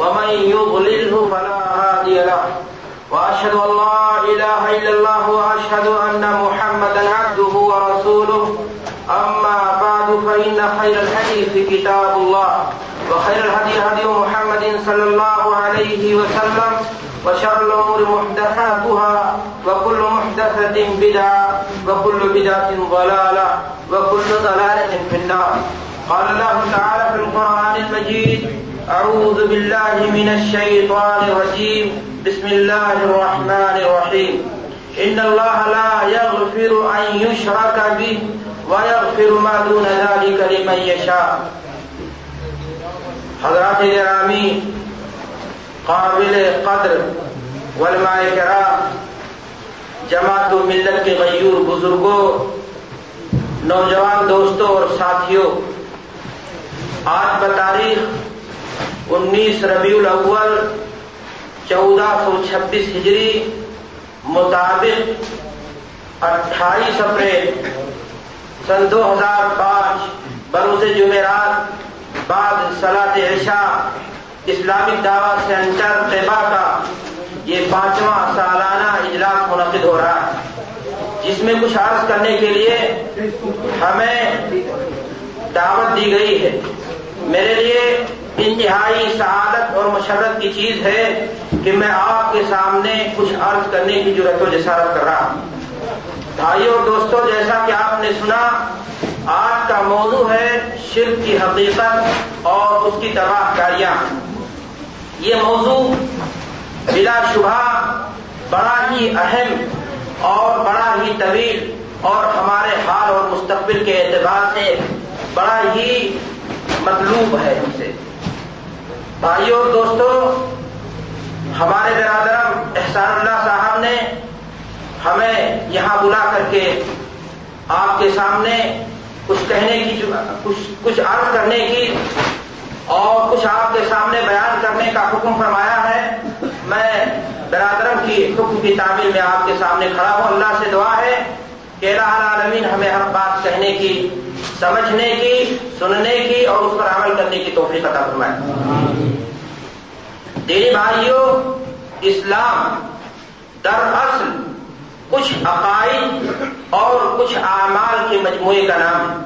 ومن يضلله فلا هادي له. وأشهد أن لا إله إلا الله وأشهد أن محمدا عبده ورسوله. أما بعد، فإن خير الحديث كتاب الله. وخير الهدي هدي محمد صلى الله عليه وسلم. وشر الأمور محدثاتها. وكل محدثة بدعة. وكل بدعة ضلالة. وكل ضلالة في النار. قال الله تعالى في القرآن المجيد أعوذ بالله من الشيطان الرجيم. بسم الله الرحمن الرحيم. إن الله لا يغفر أن يشرك به ويغفر ما دون ذلك لمن يشاء. حضرات گرامی، قابل قدر، علماء کرام، جماعت و ملت کے غیور بزرگوں، نوجوان دوستوں اور ساتھیوں، آج بتاریخ انیس ربیع الاول، چودہ سو چھبیس ہجری مطابق اٹھائیس اپریل سن دو ہزار پانچ، بروز جمعرات، بعد سلاط عشاء اسلامک دعوت سینٹر طیبہ کا یہ پانچواں سالانہ اجلاس منعقد ہو رہا ہے۔ جس میں کچھ عرض کرنے کے لیے ہمیں دعوت دی گئی ہے۔ میرے لیے انتہائی سعادت اور مشرت کی چیز ہے کہ میں آپ کے سامنے کچھ عرض کرنے کی ضرورت و جسارت کر رہا ہوں۔ بھائیوں اور دوستوں جیسا کہ آپ نے سنا، آج کا موضوع ہے شرک کی حقیقت اور اس کی تباہ کاریاں۔ یہ موضوع بلا شبہ، بڑا ہی اہم اور بڑا ہی طویل اور ہمارے حال اور مستقبل کے اعتبار سے بڑا ہی مطلوب ہے ہم سے۔ بھائیوں اور دوستوں ہمارے برادرم احسان اللہ صاحب نے ہمیں یہاں بلا کر کے آپ کے سامنے کچھ کہنے کی کچھ کچھ عرض کرنے کی اور کچھ آپ کے سامنے بیان کرنے کا حکم فرمایا ہے۔ میں برادرم کی حکم کی تعمیل میں آپ کے سامنے کھڑا ہوں۔ اللہ سے دعا ہے کہ الہ العالمین ہمیں ہر بات کہنے کی سمجھنے کی، سننے کی اور اس پر عمل کرنے کی توفیق عطا فرمائے۔ دینی بھائیوں اسلام دراصل کچھ عقائد اور کچھ اعمال کے مجموعے کا نام ہے۔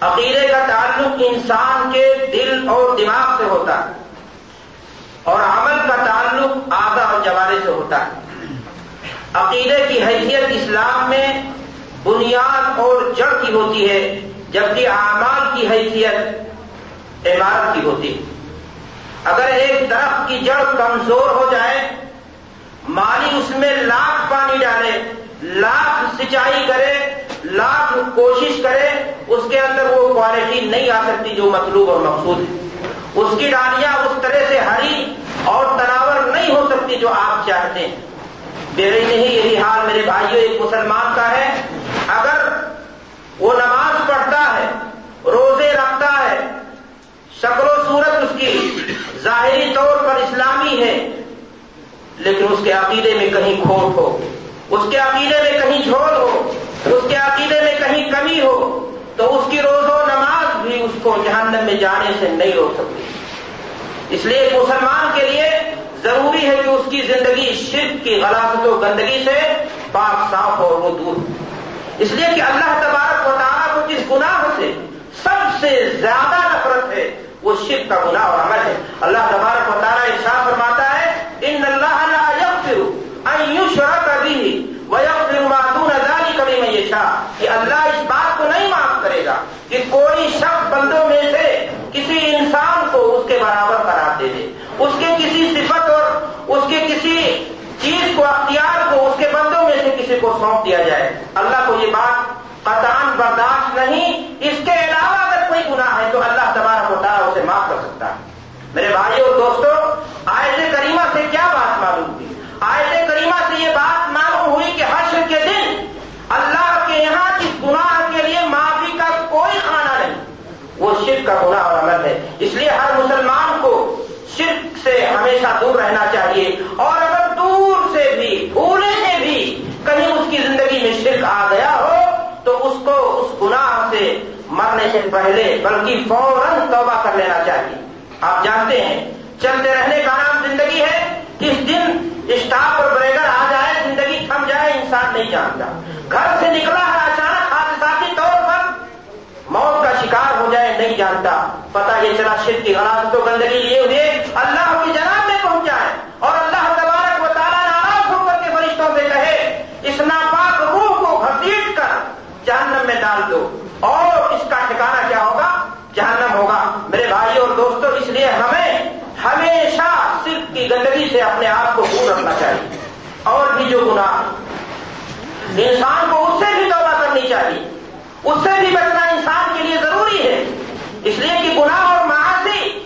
عقیدے کا تعلق انسان کے دل اور دماغ سے ہوتا ہے اور عمل کا تعلق آدھا اور جوارے سے ہوتا ہے۔ عقیدے کی حیثیت اسلام میں بنیاد اور جڑ کی ہوتی ہے، جبکہ اعمال کی حیثیت عمارت کی ہوتی ہے۔ اگر ایک درخت کی جڑ کمزور ہو جائے مالی اس میں لاکھ پانی ڈالے، لاکھ سچائی کرے، لاکھ کوشش کرے، اس کے اندر وہ کوالٹی نہیں آ سکتی جو مطلوب اور مقصود ہے اس کی ڈالیاں اس طرح سے ہری اور تناور نہیں ہو سکتی جو آپ چاہتے ہیں۔ میرے نہیں، یہی حال میرے بھائیوں ایک مسلمان کا ہے۔ اگر وہ نماز پڑھتا ہے، روزے رکھتا ہے، شکل و صورت اس کی ظاہری طور پر اسلامی ہے، لیکن اس کے عقیدے میں کہیں کھوٹ ہو، اس کے عقیدے میں کہیں جھول ہو، اس کے عقیدے میں کہیں کمی ہو، تو اس کی روز و نماز بھی اس کو جہنم میں جانے سے نہیں روک سکتی۔ اس لیے ایک مسلمان کے لیے ضروری ہے کہ اس کی زندگی شرک کی غلاثت و گندگی سے پاک صاف اور وہ دور اس لیے کہ اللہ تبارک و تعالیٰ کو جس گناہ سے سب سے زیادہ نفرت ہے، وہ شرک کا گناہ اور عمل ہے۔ اللہ تبارک و تعالیٰ ارشاد فرماتا ہے، ان اللہ لا یغفر ان یشرک به ویغفر ما دون ذلك لمن یشاء۔ کہ اللہ اس بات کو نہیں معاف کرے گا کہ کوئی شخص بندوں میں سے کسی انسان کو اس کے برابر قرار دے دے۔ اس کے اس کے کسی چیز کو، اختیار کو، اس کے بندوں میں سے کسی کو سونپ دیا جائے۔ اللہ کو یہ بات قطان برداشت نہیں۔ اس کے علاوہ اگر کوئی گناہ ہے تو اللہ تبارہ ہوتا ہے اسے معاف کر سکتا ہے۔ میرے بھائی اور دوستوں آیت کریمہ سے کیا بات معلوم ہوئی؟ آیت کریمہ سے یہ بات معلوم ہوئی کہ حشر کے دن اللہ کے یہاں اس گناہ کے لیے معافی کا کوئی خانہ نہیں۔ وہ شرک کا گناہ اور عمل ہے۔ اس لیے ہر مسلمان کو شرک سے ہمیشہ دور رہنا چاہیے۔ اور اگر دور سے بھی پھولے سے بھی کہیں اس کی زندگی میں شرک آ گیا ہو، تو اس کو اس گناہ سے مرنے سے پہلے، بلکہ فوراً توبہ کر لینا چاہیے۔ آپ جانتے ہیں، چلتے رہنے کا نام زندگی ہے۔ کس دن اسٹاف اور بریگر آ جائے، زندگی تھم جائے، انسان نہیں جانتا۔ گھر سے نکلا ہے اچانک حادثاتی طور پر، موت کا شکار ہو جائے، نہیں جانتا۔ پتا یہ چلا شرک کی غلط تو گندگی لیے ہوئے، اللہ کی جناب میں پہنچ جائے اور اللہ ہمیشہ صرف کی گندگی سے اپنے آپ کو دور رکھنا چاہیے اور بھی جو گناہ انسان کو اس سے بھی توبہ کرنی چاہیے اس سے بھی بچنا انسان کے لیے ضروری ہے اس لیے کہ گناہ اور معاشی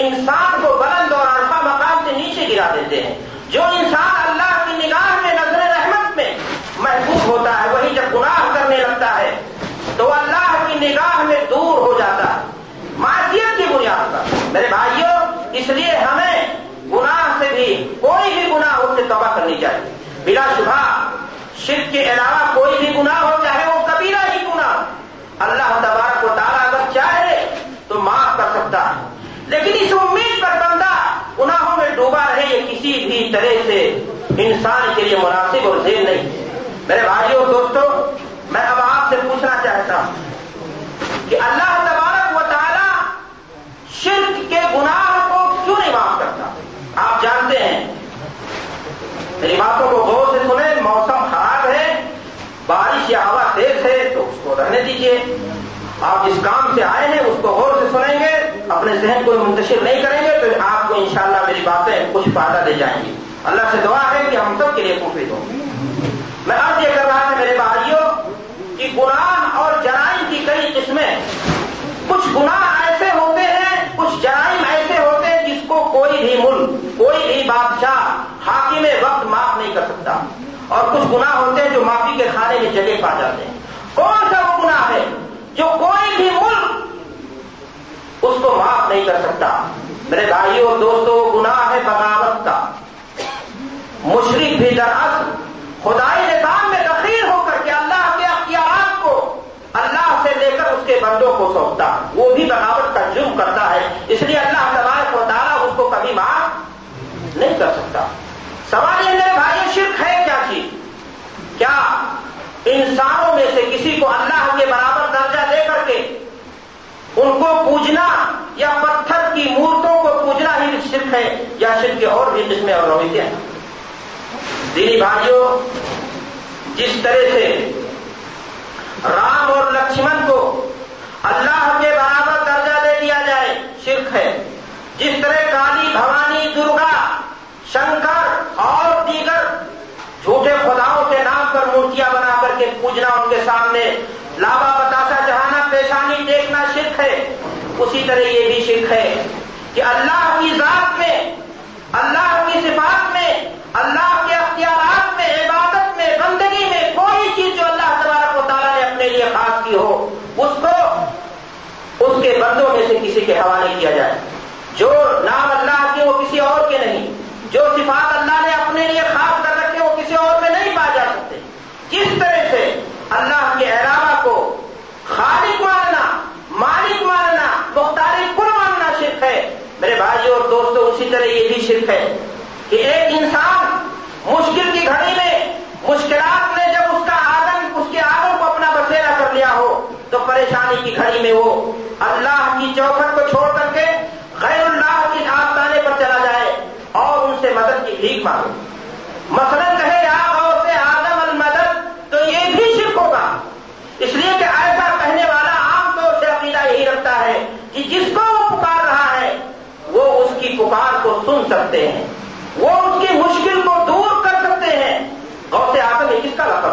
انسان کو بلند اور عرفہ مقام سے نیچے گرا دیتے ہیں جو انسان اللہ کی نگاہ میں نظر رحمت میں محبوب ہوتا ہے وہی جب گناہ کرنے لگتا ہے تو اللہ کی نگاہ میں دور ہو جاتا ہے معاشیت کی بنیاد پر میرے بھائیوں اس لیے ہمیں گناہ سے بھی کوئی بھی گناہ اس سے توبہ کرنی چاہیے۔ بلا شبہ، شرک کے علاوہ کوئی بھی گناہ ہو، چاہے وہ کبیرہ ہی گناہ اللہ تبارک و تعالیٰ اگر چاہے تو معاف کر سکتا ہے۔ لیکن اس امید پر بندہ گناہوں میں ڈوبا رہے یہ کسی بھی طرح سے انسان کے لیے مناسب اور زیر نہیں۔ میرے بھائیوں دوستوں میں اب آپ سے پوچھنا چاہتا ہوں کہ اللہ تبارک و تعالیٰ شرک کے گناہ کو کیوں نہیں معاف کرتا آپ جانتے ہیں میری باتوں کو غور سے سنیں، موسم خراب ہے، بارش یا ہوا تیز ہے تو اس کو رہنے دیجیے آپ جس کام سے آئے ہیں، اس کو غور سے سنیں گے۔ اپنے ذہن کو منتشر نہیں کریں گے تو آپ کو انشاءاللہ میری باتیں کچھ فائدہ دے جائیں گی۔ اللہ سے دعا ہے کہ ہم سب کے لیے مفید ہوں۔ میں اب یہ کر رہا تھا میرے بھائیوں کہ قرآن اور جرائم کی کئی قسمیں، کچھ گناہ ایسے ہوتے ہیں، کچھ جرائم ایسے ہوتے ہیں جس کو کوئی بھی ملک، کوئی بھی بادشاہ حاکم وقت معاف نہیں کر سکتا۔ اور کچھ گناہ ہوتے ہیں جو معافی کے کھانے میں جگہ پا جاتے ہیں۔ کون سا وہ گناہ ہے جو کوئی بھی ملک اس کو معاف نہیں کر سکتا؟ میرے بھائیوں دوستوں گناہ ہے بغاوت کا۔ مشرق بھی دراصل خدائی نظام میں تخیر ہو کر کے اللہ کے اختیارات کو اللہ سے لے کر اس کے بندوں کو سونپتا۔ وہ بھی بغاوت کا جرم کرتا ہے۔ اس لیے اللہ تبارک و تعالیٰ اس کو کبھی معاف نہیں کر سکتا۔ سوال یہ میرے بھائی شرک ہے، کیا چیز؟ کیا انسانوں میں سے کسی کو اللہ کے برابر درجہ دے کر کے ان کو پوجنا یا پتھر کی مورتوں کو پوجنا ہی شرک ہے، یا شرک کے اور بھی قسمیں اور رویتے ہیں؟ دینی بھائیوں جس طرح سے رام اور لکشمن کو اللہ کے برابر درجہ دے دیا جائے، شرک ہے۔ جس طرح کالی بھوانی، درگا، شنکر اور دیگر جھوٹے خداؤں کے نام پر مورتیاں بنا کر کے پوجنا ان کے سامنے لابا بتاسا چڑھانا پیشانی دیکھنا شرک ہے۔ اسی طرح یہ بھی شرک ہے کہ اللہ کی ذات میں، اللہ کی صفات میں، اللہ کے اختیارات میں، عبادت میں، بندگی میں کوئی چیز جو اللہ تبارک و تعالیٰ نے اپنے لیے خاص کی ہو، اس کو اس کے بندوں میں سے کسی کے حوالے کیا جائے۔ جو نام اللہ کے وہ کسی اور کے نہیں۔ جو صفات اللہ نے اپنے لیے خاص کر رکھے وہ کسی اور میں نہیں پائے جا سکتے۔ کس طرح سے اللہ کے علاوہ کو خالق ماننا، مالک ماننا، مختاری کل ماننا شرک ہے؟ میرے بھائی اور دوستوں اسی طرح یہ بھی شرک ہے کہ ایک انسان مشکل کی گھڑی میں، مشکلات نے جب اس کا آگن اس کے آگن کو اپنا بسیرا کر لیا ہو، تو پریشانی کی گھڑی میں وہ اللہ کی چوکھٹ کو چھوڑ کر کے غیر اللہ کی آستانے پر چلا جائے اور ان سے مدد مثلا کہے آپ اور سے آدم المدد، تو یہ بھی شرک ہوگا۔ اس لیے کہ ایسا کہنے والا عام طور سے عقیدہ یہی رکھتا ہے کہ جس کو وہ پکار رہا ہے، وہ اس کی پکار کو سن سکتے ہیں۔ وہ اس کی مشکل کو دور کر سکتے ہیں۔ غوث آدم ہے کس کا لقب؟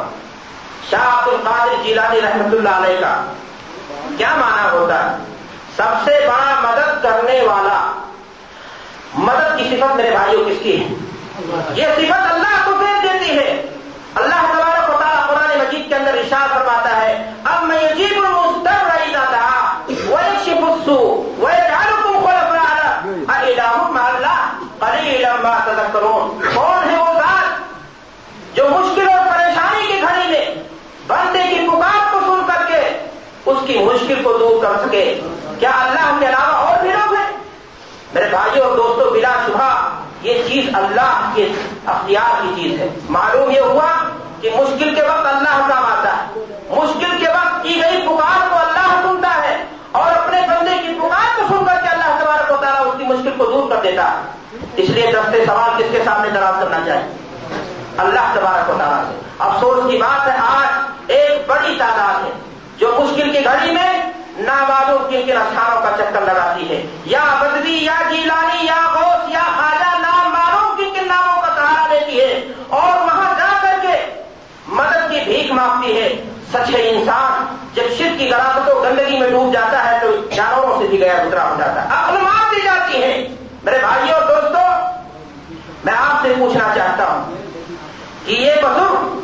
شاہ عبد القادر جیلانی رحمت اللہ علیہ کا۔ کیا مانا ہوتا ہے؟ سب سے بڑا مدد کرنے والا مدد کی صفت میرے بھائیوں کس کی ہے؟ یہ صفت اللہ کو دے دیتی ہے۔ اللہ تبارک و تعالیٰ قرآن مجید کے اندر اشار فرماتا ہے، اب میں یجیب المستر رہی تھا وہ شفسو وہ جالو تم کو اللہ قلی لمبا تذکرون۔ کون ہے وہ ذات جو مشکل اور پریشانی کی گھڑی میں بندے کی پکار کو سن کر کے اس کی مشکل کو دور کر سکے؟ کیا اللہ کے علاوہ اور بھی میرے بھائیوں اور دوستوں بلا شبہ یہ چیز اللہ کے اختیار کی چیز ہے۔ معلوم یہ ہوا کہ مشکل کے وقت اللہ کام آتا ہے۔ مشکل کے وقت کی گئی پکار کو اللہ سنتا ہے اور اپنے بندے کی پکار کو سن کر کے اللہ تبارک کو تعالیٰ اس کی مشکل کو دور کر دیتا ہے۔ اس لیے دستے سوال کس کے سامنے دراز کرنا چاہیے؟ اللہ تبارک و تعالیٰ سے۔ افسوس کی بات ہے، آج ایک بڑی تعداد ہے جو مشکل کی گھڑی میں نامعلوم کن کن استھانوں کا چکر لگاتی ہے۔ یا بدوی یا جیلانی، یا غوث، یا خواجہ نام معلوم کن کن ناموں کا سہارا دیتی ہے۔ اور وہاں جا کر کے مدد کی بھیک مانگتی ہے۔ سچے انسان جب شر کی گراست و گندگی میں ڈوب جاتا ہے تو جانوروں سے بھی گیا گزرا ہو جاتا ہے۔ اقلام دی جاتی ہے میرے بھائیوں اور دوستوں، میں آپ سے پوچھنا چاہتا ہوں کہ یہ بزرگ،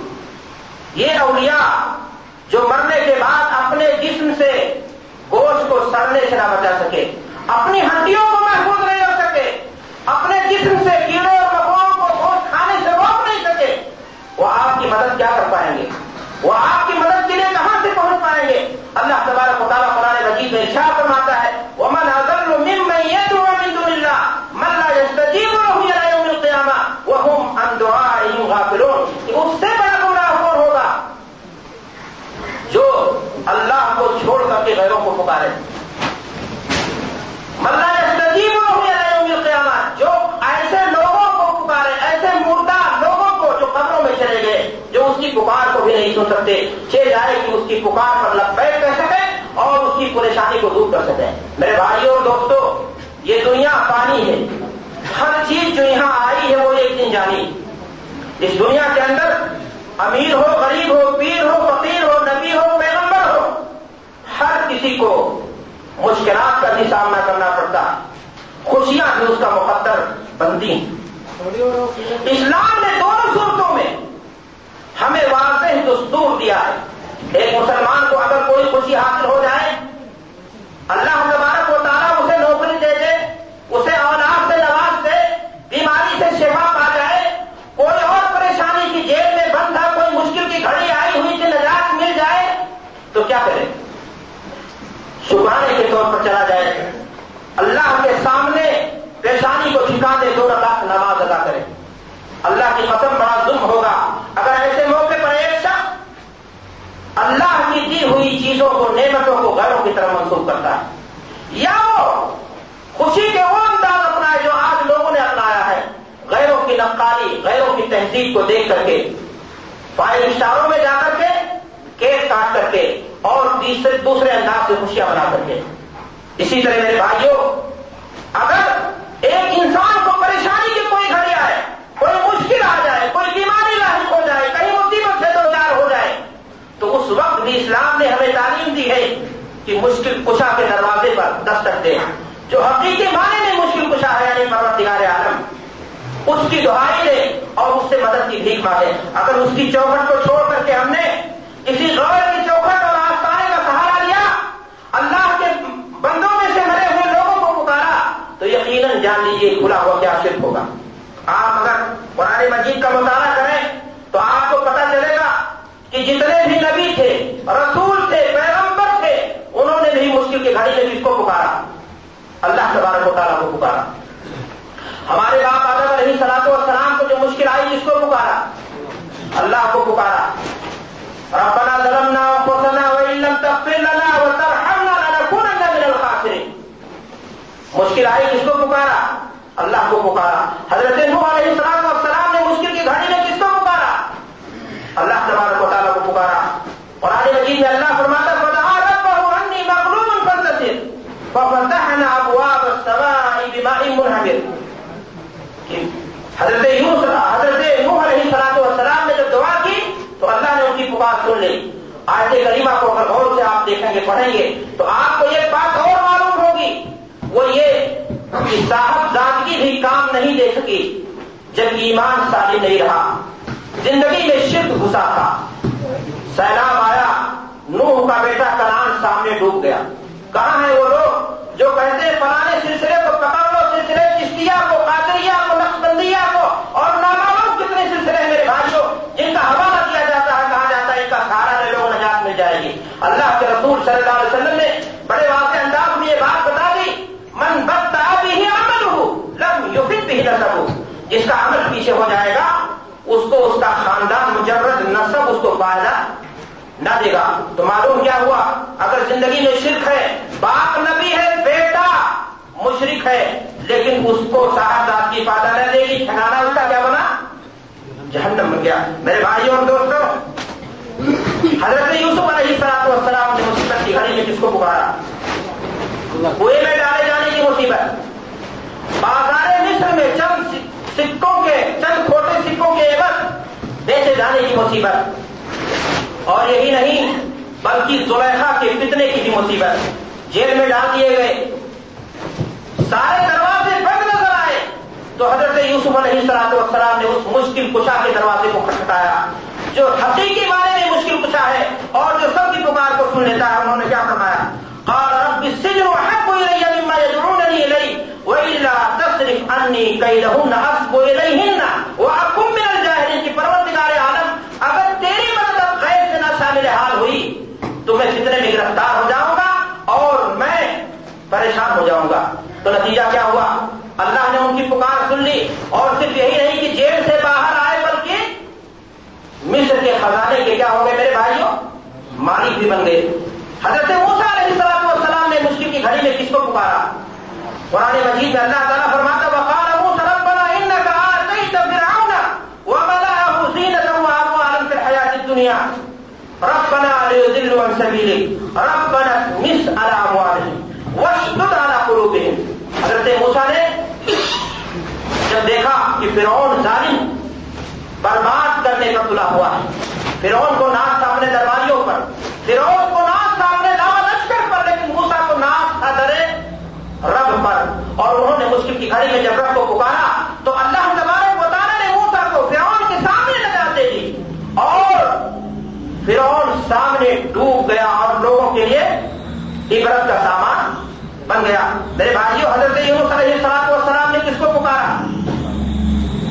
یہ اولیاء جو مرنے کے بعد اپنے جسم سے گوشت کو سڑنے سے نہ بچا سکے۔ اپنی ہڈیوں کو محفوظ نہیں ہو سکے۔ اپنے جسم سے کیڑے اور مکوڑوں کو گوشت کھانے سے روک نہیں سکے۔ وہ آپ کی مدد کیا کر پائیں گے؟ وہ آپ کی مدد کے لیے کہاں سے پہنچ پائیں گے؟ اللہ تبارک مطالعہ قرآن مجید میں ارشاد فرماتا ہے وہ من اضل ممن يدعو من دون الله من لا يستجيب له الى يوم القيامه وهم عن دعائهم غافلون اس سے بڑا گمراہ کون ہوگا جو اللہ کو چھوڑ کر کے غیروں کو پکارے ملا جو ایسے لوگوں کو پکارے، ایسے مردہ لوگوں کو جو قبروں میں چلے گئے، جو اس کی پکار کو بھی نہیں سن سکتے چھ جائے کہ اس کی پکار پر لبیک کر سکے اور اس کی پریشانی کو دور کر سکے میرے بھائیوں اور دوستوں یہ دنیا پانی ہے۔ ہر چیز جو یہاں آئی ہے وہ ایک دن جانی۔ اس دنیا کے اندر امیر ہو، غریب ہو، پیر ہو نبی ہو پیغمبر ہو ہر کسی کو مشکلات کا بھی سامنا کرنا پڑتا۔ خوشیاں بھی اس کا مقدر بنتی اسلام نے دونوں صورتوں میں ہمیں واضح دستور دیا ہے۔ ایک مسلمان کو اگر کوئی خوشی حاصل ہو جائے، اللہ تبارک و تعالیٰ اسے نوکری دے دے اسے اولاد سے نواز دے بیماری سے شفا پا جائے کوئی اور پریشانی کی جیل میں بند تھا کوئی مشکل کی گھڑی آئی ہوئی سے نجات مل جائے تو کیا کرے شکرانے کے طور پر چلا جائے اللہ کے سامنے پریشانی دے دو رکعت نماز ادا کرے۔ اللہ کی قسم، بڑا ظلم ہوگا۔ اگر ایسے موقع پر ایک شخص اللہ کی دی ہوئی چیزوں کو، نعمتوں کو غیروں کی طرف منسوخ کرتا ہے، یا وہ خوشی کے وہ انداز اپنائے جو آج لوگوں نے اپنایا ہے، غیروں کی نقالی، غیروں کی تہذیب کو دیکھ کر کے فائیو اسٹاروں میں جا کر کے کیک کاٹ کر کے، اور دوسرے انداز سے خوشیاں بنا کر کے۔ اسی طرح میرے بھائیوں، اگر ایک انسان کو پریشانی کی کوئی گھڑی آئے کوئی مشکل آ جائے کوئی بیماری لاحق ہو جائے کہیں مصیبت سے دو چار ہو جائے تو اس وقت بھی اسلام نے ہمیں تعلیم دی ہے کہ مشکل کشا کے دروازے پر دستک دے۔ جو حقیقی معنی میں مشکل کشا ہے یعنی پروتگار عالم۔ اس کی دہائی دے اور اس سے مدد کی بھیک مانگے۔ اگر اس کی چوکھٹ کو چھوڑ کر کے ہم نے کسی غور کی چوکھٹ اور آستانے کا سہارا لیا، اللہ کے بندوں میں سے مرے ہوئے لوگوں کو پکارا، تو یقیناً جان لیجیے کھلا ہوا کیا شرک ہوگا۔ آپ اگر قرآن مجید کا مطالعہ کریں، تو آپ کو پتا چلے گا کہ جتنے بھی نبی تھے، رسول تھے، پیغمبر تھے، انہوں نے بھی مشکل کی گھڑی میں کس کو پکارا۔ اللہ تبارک و تعالیٰ کو پکارا۔ ہمارے باپ آدم علیہ سلاط و سلام کو جو مشکل آئی جس کو پکارا؟ اللہ کو پکارا۔ ربنا ظلمنا انفسنا وان لم تغفر لنا وترحمنا لنكونن من الخاسرين۔ مشکل آئی، کس کو پکارا؟ اللہ کو پکارا۔ حضرت نوح علیہ السلام و السلام نے مشکل کی گھڑی میں کس کو پکارا اللہ تبارک و تعالیٰ کو پکارا قرآن مجید میں اللہ فرماتا فدعا ربه انی مغلوب فانتصر ففتحنا ابواب السماء بماء منهمر حضرت یونس حضرت نوح علیہ السلام والسلام نے جب دعا کی تو اللہ نے ان کی پکار سن لی۔ آج کریمہ کو اگر غور سے آپ دیکھیں گے، پڑھیں گے، تو آپ کو ایک بات اور معلوم ہوگی۔ وہ یہ کہ صاحب ذاتگی بھی کام نہیں دے سکی، جب ایمان ساری نہیں رہا۔ زندگی میں شرک گھسا تھا۔ سیلاب آیا، نوح کا بیٹا کلان سامنے ڈوب گیا۔ کہاں ہے وہ لوگ جو کہتے ہیں پرانے سلسلے کو پکڑ چشتیہ کو، قادریہ کو نقبندیہ کو، اور نامعلوم کتنے سلسلے میرے بھائیوں جن کا حوالہ کیا جاتا ہے، کہا جاتا ہے ان کا سہارا لے لوگ نجات مل جائے گی۔ اللہ کے رسول صلی اللہ علیہ وسلم نے بڑے واضح انداز میں یہ بات بتا دی، من بد بھی عمل ہو لم یو پھر بھی جس کا عمل پیچھے ہو جائے گا، اس کو اس کا خاندان مجرد نصب اس کو فائدہ نہ دے گا۔ تو معلوم کیا ہوا؟ اگر زندگی میں شرک ہے، باپ نبی ہے مشرق ہے، لیکن اس کو صاحب کی فائدہ نہ دے گی ٹھکانا اس کا کیا بنا؟ جہنم بن گیا۔ میرے بھائیوں اور دوستوں، حضرت یوسف علیہ السلام والسلام نے مصیبت کی گھڑی میں کس کو پکارا؟ کنویں میں ڈالے جانے کی مصیبت۔ بازار مصر میں چند سکوں کے، چند کھوٹے سکوں کے عبت بیچے جانے کی مصیبت۔ اور یہی نہیں، بلکہ زلیخا کے فتنے کی بھی مصیبت۔ جیل میں ڈال دیے گئے۔ سارے دروازے بند نظر آئے۔ تو حضرت یوسف علیہ السلام والسلام نے اس مشکل کشا کے دروازے کو کھٹکھٹایا۔ جو حقیقی معنی میں مشکل کشا ہے اور جو سب کی پکار کو سن لیتا ہے، انہوں نے کیا فرمایا؟ اور رب سجن السجن وحب الي مما يدعونني اليه والا تصرف عني كيدهن اصب اليهن واكن من الجاهلين کی پروردگار عالم اگر تیری مدد غیر سے نہ شامل حال ہوئی تو میں فتنے میں گرفتار ہو جاؤں گا اور میں پریشان ہو جاؤں گا تو نتیجہ کیا ہوا اللہ نے ان کی پکار سن لی اور صرف یہی نہیں کہ جیل سے باہر آئے بلکہ مصر کے خزانے کے کیا ہو گئے میرے بھائیوں؟ مالک بھی بن گئے۔ حضرت موسا علیہ السلام والسلام نے مشکل کی گھڑی میں کس کو پکارا؟ قرآن مجید میں اللہ تعالیٰ فرماتا وقال موسى ربنا انك آتيت فرعون وملأه زينة وأموالا في الحياة الدنيا۔ ربنا ليضلوا عن سبيلك ربنا اطمس على أموالهم واشدد على قلوبهم۔ حضرت موسا نے جب دیکھا کہ فرعون ظالم، برباد کرنے کا تلا ہوا ہے۔ فرعون کو ناچ تھا اپنے درباریوں پر، فرعون کو ناچ تھا اپنے لاوا لشکر پر، لیکن موسا کو ناچ تھا درے رب پر۔ اور انہوں نے مشکل کی گھڑی میں جب رب کو پکارا، تو اللہ تبارک بتانا نے موسا کو فرعون کے سامنے لگا دے دی اور فرعون سامنے ڈوب گیا اور لوگوں کے لیے عبرت کا سامان بن گیا۔ میرے بھائیوں حضرت یونس علیہ السلام والسلام نے کس کو پکارا؟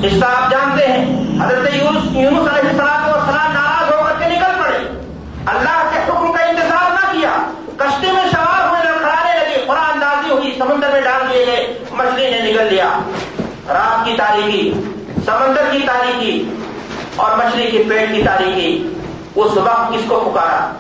اس کا آپ جانتے ہیں، حضرت یونس علیہ السلام والسلام ناراض ہو کر کے نکل پڑے اللہ کے حکم کا انتظار نہ کیا کشتی میں سوار ہوئے لڑکھڑانے لگی، قرآن اندازی ہوئی سمندر میں ڈال دیے گئے، مچھلی نے نکل لیا۔ رات کی تاریخی، سمندر کی تاریخی اور مچھلی کے پیٹ کی تاریخی، اس وقت کس کو پکارا؟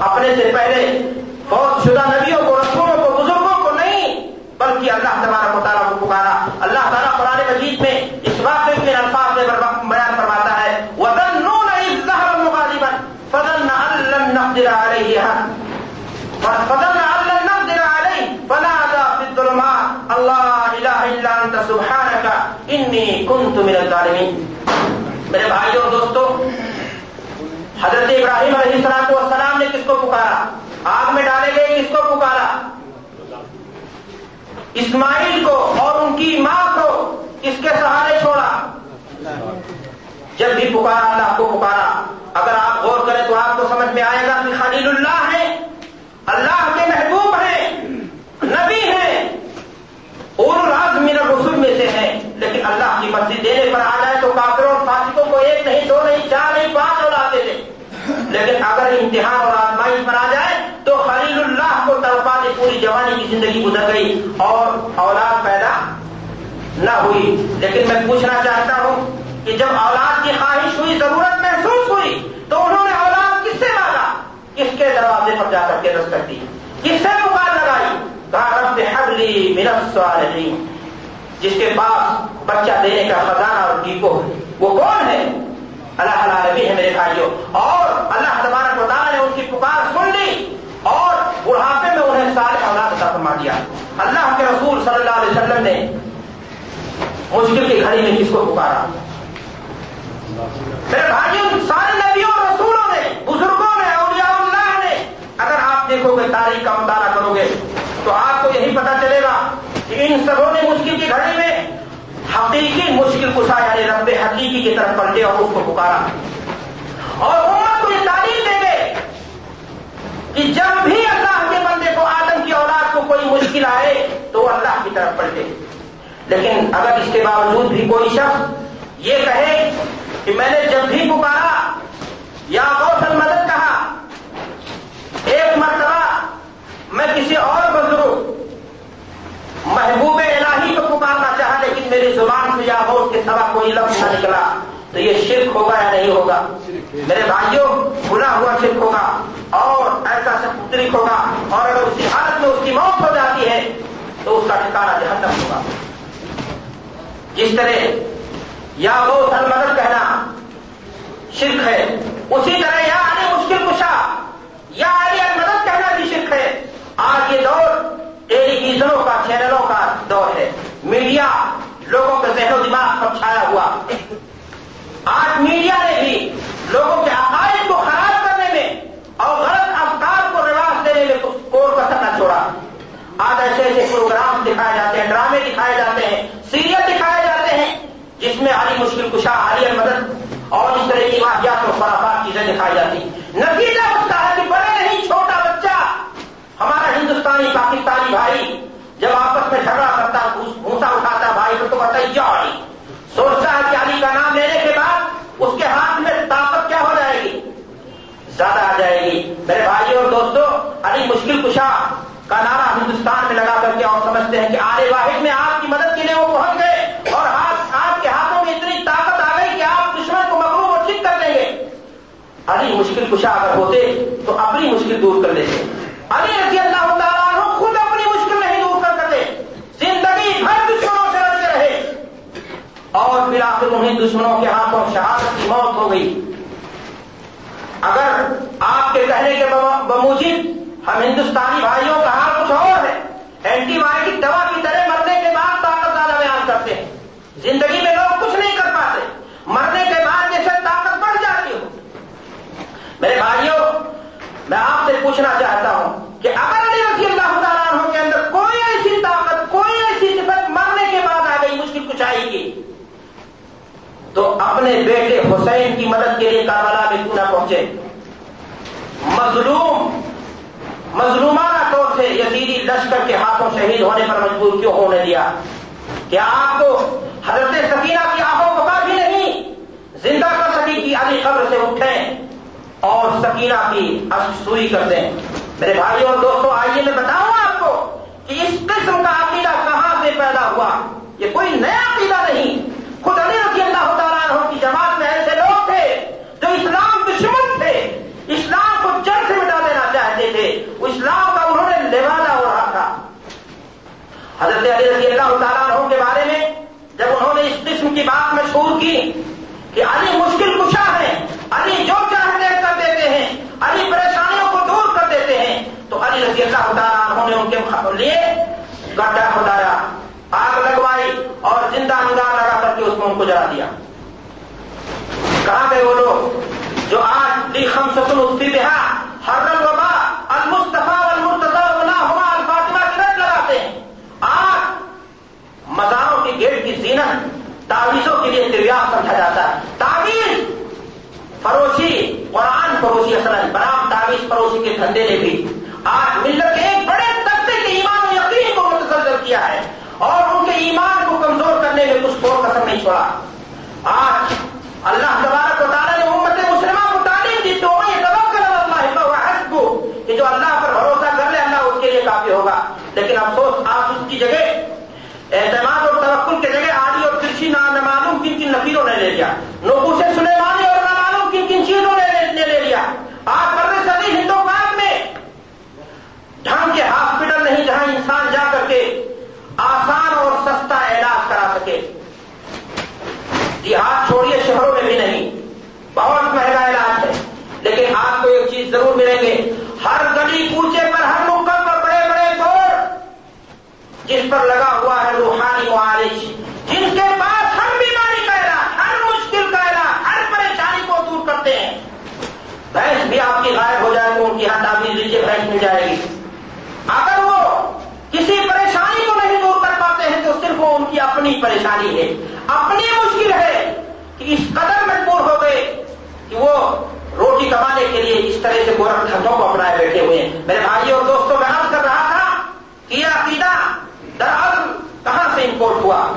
اپنے سے پہلے بہت شدہ نبیوں کو، رسولوں کو، بزرگوں کو نہیں، بلکہ اللہ تبارک تعالیٰ کو پکارا۔ اللہ تعالیٰ قرآن مجید میں اس بات میں الفاظ میں بیان فرماتا ہے وطن نو نہیں فضل اللہ نقدر علیہ فضل اللہ نقدر علیہ فنادى في الظلمات. اللہ الہ الا انت سبحانك. انی کنت من الظالمین میرے بھائیوں اور دوستوں حضرت ابراہیم علیہ السلام والسلام نے کس کو پکارا؟ آگ میں ڈالے گئے، کس کو پکارا؟ اسماعیل کو اور ان کی ماں کو کس کے سہارے چھوڑا؟ جب بھی پکارا، اللہ کو پکارا۔ اگر آپ غور کریں تو آپ کو سمجھ میں آئے گا کہ خلیل اللہ اللہ کے محبوب ہیں، نبی ہیں، اور راز میرا رسول میں سے ہیں. لیکن اللہ کی مرضی دینے پر آ جائے تو کافروں اور فاسقوں کو ایک نہیں، دو نہیں، چار نہیں، پانچ اڑاتے تھے لیکن اگر امتحان اور آزمائش پر آ جائے تو خلیل اللہ کو تڑپا دے پوری جوانی کی زندگی گزر گئی اور اولاد پیدا نہ ہوئی. لیکن میں پوچھنا چاہتا ہوں کہ جب اولاد کی خواہش ہوئی، ضرورت محسوس ہوئی تو انہوں نے اولاد کس سے مانگا کس کے دروازے پر جا کر کے دستک دی کس سے پکار لگائی کہا، رب حبلی منت صالحین جس کے پاس بچہ دینے کا خزانہ اور ڈیپو ہے، وہ کون ہے؟ اللہ العالمین ہے میرے بھائیوں۔ اور اللہ تبارک و تعالیٰ نے ان کی پکار سن لی۔ اور بڑھاپے میں انہیں سارے اولاد عطا فرما دیا۔ اللہ کے رسول صلی اللہ علیہ وسلم نے مشکل کی گھڑی میں کس کو پکارا؟ میرے بھائیوں، سارے نبیوں اور رسولوں نے، بزرگوں دیکھو گے تاریخ کا مطالعہ کرو گے تو آپ کو یہی پتا چلے گا کہ ان سبوں نے مشکل کی گھڑی میں حقیقی مشکل کشا یعنی رب حقیقی کی طرف پلٹے اور اس کو پکارا۔ اور امت کو یہ تعلیم دے گئے کہ جب بھی اللہ کے بندے کو آدم کی اولاد کو کوئی مشکل آئے تو وہ اللہ کی طرف پلٹے۔ لیکن اگر اس کے باوجود بھی کوئی شخص یہ کہے کہ میں نے جب بھی پکارا یا غوثل مدد کہا ایک مرتبہ میں کسی اور بزرگ محبوب الہی کو پکارنا چاہا لیکن میری زبان سے یا ہو اس کے سوا کوئی لفظ نہ نکلا تو یہ شرک ہوگا یا نہیں ہوگا میرے بھائیوں کھلا ہوا شرک ہوگا اور ایسا شرک ہوگا اور اگر اسی حالت میں اس کی موت ہو جاتی ہے تو اس کا ٹھکانا جہنم ہوگا اس طرح یا وہ سر مدد کہنا شرک ہے اسی طرح یا علی مشکل کشا یا علی مدد کہنا بھی شرک ہے آج یہ دور ٹیلی ویژنوں کا چینلوں کا دور ہے میڈیا لوگوں کے ذہن و دماغ پر چھایا ہوا آج میڈیا نے بھی لوگوں کے عقائد کو خراب کرنے میں اور غلط افکار کو رواج دینے میں کور کسر نہ چھوڑا آج ایسے ایسے پروگرام دکھائے جاتے ہیں ڈرامے دکھائے جاتے ہیں سیریل دکھائے جاتے ہیں جس میں علی مشکل کشا علی مدد اور اس طرح کی واقعات اور خرافات چیزیں دکھائی جاتی۔ نتیجہ ہوتا ہے کہ بڑے نہیں، چھوٹا بچہ، ہمارا ہندوستانی پاکستانی بھائی جب آپس میں جھگڑا کرتا بھوسا اٹھاتا، بھائی تو بتائیے جائی سوچتا ہے کہ علی کا نام لینے کے بعد اس کے ہاتھ میں طاقت کیا ہو جائے گی؟ زیادہ آ جائے گی۔ میرے بھائی اور دوستوں علی مشکل کشا کا نعرہ ہندوستان میں لگا کر کے اور سمجھتے ہیں کہ آنے واحد میں آپ کی مدد کے لیے وہ پہنچ گئے اور آپ کے ہاتھوں میں اتنی طاقت آ گئی کہ آپ دشمن کو مغروب اور ٹھیک کر دیں گے علی مشکل کشا اگر ہوتے تو اپنی مشکل دور کر لیتے علی رضی اللہ تعالیٰ خود اپنی مشکل نہیں دور کر کرتے زندگی بھر دشمنوں سے لڑتے رہے۔ اور پھر آخر انہیں دشمنوں کے ہاتھوں شہادت کی موت ہو گئی۔ اگر آپ کے کہنے کے بموجب ہم ہندوستانی بھائیوں کا حال کچھ اور ہے۔ اینٹی بایوٹک دوا کی طرح مرنے کے بعد طاقت زیادہ بیان کرتے ہیں۔ زندگی میں لوگ کچھ نہیں کر پاتے۔ مرنے کے بعد جیسے طاقت بڑھ جاتی ہو میرے بھائیوں، میں آپ سے پوچھنا چاہتا ہوں کہ اگر علی رضی اللہ تعالیٰ عنہ کے اندر کوئی ایسی طاقت، کوئی ایسی صفت مرنے کے بعد آ گئی، مشکل کچھ آئے گی؟ تو اپنے بیٹے حسین کی مدد کے لیے کاربلا میں کیوں نہ پہنچے؟ مظلوم، مظلومانہ طور سے یزیدی لشکر کے ہاتھوں شہید ہونے پر مجبور کیوں ہونے دیا؟ کیا آپ کو حضرت سکینہ کی آہوں کو کافی نہیں؟ زندہ کر سکی کہ علی قبر سے اٹھیں۔ اور سکینہ کی سوئی کر دیں میرے بھائی اور دوستوں، آئیے میں بتاؤں آپ کو کہ اس قسم کا عقیدہ کہاں سے پیدا ہوا؟ یہ کوئی نیا عقیدہ نہیں۔ خود علی رضی اللہ تعالیٰ عنہ کی جماعت میں ایسے لوگ تھے جو اسلام دشمن تھے۔ اسلام کو جڑ سے مٹا دینا چاہتے تھے۔ وہ اسلام کا انہوں نے لبادہ ہو رہا تھا۔ حضرت علی رضی اللہ تعالیٰ عنہ کے بارے میں جب انہوں نے اس قسم کی بات مشہور کی کہ علی مشکل کشا ہے، علی جو چاہتے علی پریشانیوں کو دور کر دیتے ہیں، تو علی رضی اللہ تعالیٰ عنہ نے ان کے لیے گڈھا کھدایا آگ لگوائی اور زندہ انگار لگا کر کے اس میں ان کو جلا دیا۔ کہاں گئے وہ لوگ؟ جو آج خم ستن اسی بہا ہر وبا المصطفیٰ المرتضا بنا ہوا الفاطمہ کی رت لگاتے ہیں۔ آج مزاروں کے گیٹ کی زینت، تعویذوں کے لیے تریاق سمجھا جاتا ہے۔ تعویذ فروشی قرآن فروشی اصل برام تعویذ فروشی کے دھندے نے بھی آج ملت کے ایک بڑے طبقے کے ایمان و یقین کو متسلسل کیا ہے اور ان کے ایمان کو کمزور کرنے میں کچھ کو قسم نہیں چھوڑا۔ آج اللہ تبارک و تعالیٰ نے امت مسلمہ کو تعلیم دی تو میں توقع اللہ کو کہ جو اللہ پر بھروسہ کر لے اللہ اس کے لیے کافی ہوگا۔ لیکن افسوس آپ اس کی جگہ، اعتماد اور توقل کی جگہ آدھی اور کرشی نہ معلوم کن کن نفیروں نے لے لیا۔ نوبو سے سلیمانی اور نے آج پندرہ صدی ہندوستان میں ڈھنگ کے ہاسپٹل نہیں جہاں انسان جا کر کے آسان اور سستا علاج کرا سکے دیہات چھوڑیے شہروں میں بھی نہیں بہت مہنگا علاج ہے لیکن آپ کو ایک چیز ضرور ملیں گے ہر گلی کوچے پر ہر نکل پر بڑے بڑے بورڈ جس پر لگا ہوا ہے روحانی معالج جن کے پاس ہر بیماری کا علاج ہر مشکل کا علاج ہر پریشانی کو دور کرتے ہیں بھینس بھی آپ کی غائب ہو جائے تو ان کی یہاں تعبیر لیجیے بھینس مل جائے گی اگر وہ کسی پریشانی کو نہیں دور کر پاتے ہیں تو صرف وہ ان کی اپنی پریشانی ہے اپنی مشکل ہے کہ اس قدر مجبور ہو گئے کہ وہ روٹی کمانے کے لیے اس طرح سے گورکھ دھندوں کو اپنائے بیٹھے ہوئے ہیں۔ میرے بھائی اور دوستوں میں عرض کر رہا تھا کہ یہ عقیدہ دراصل کہاں سے امپورٹ ہوا؟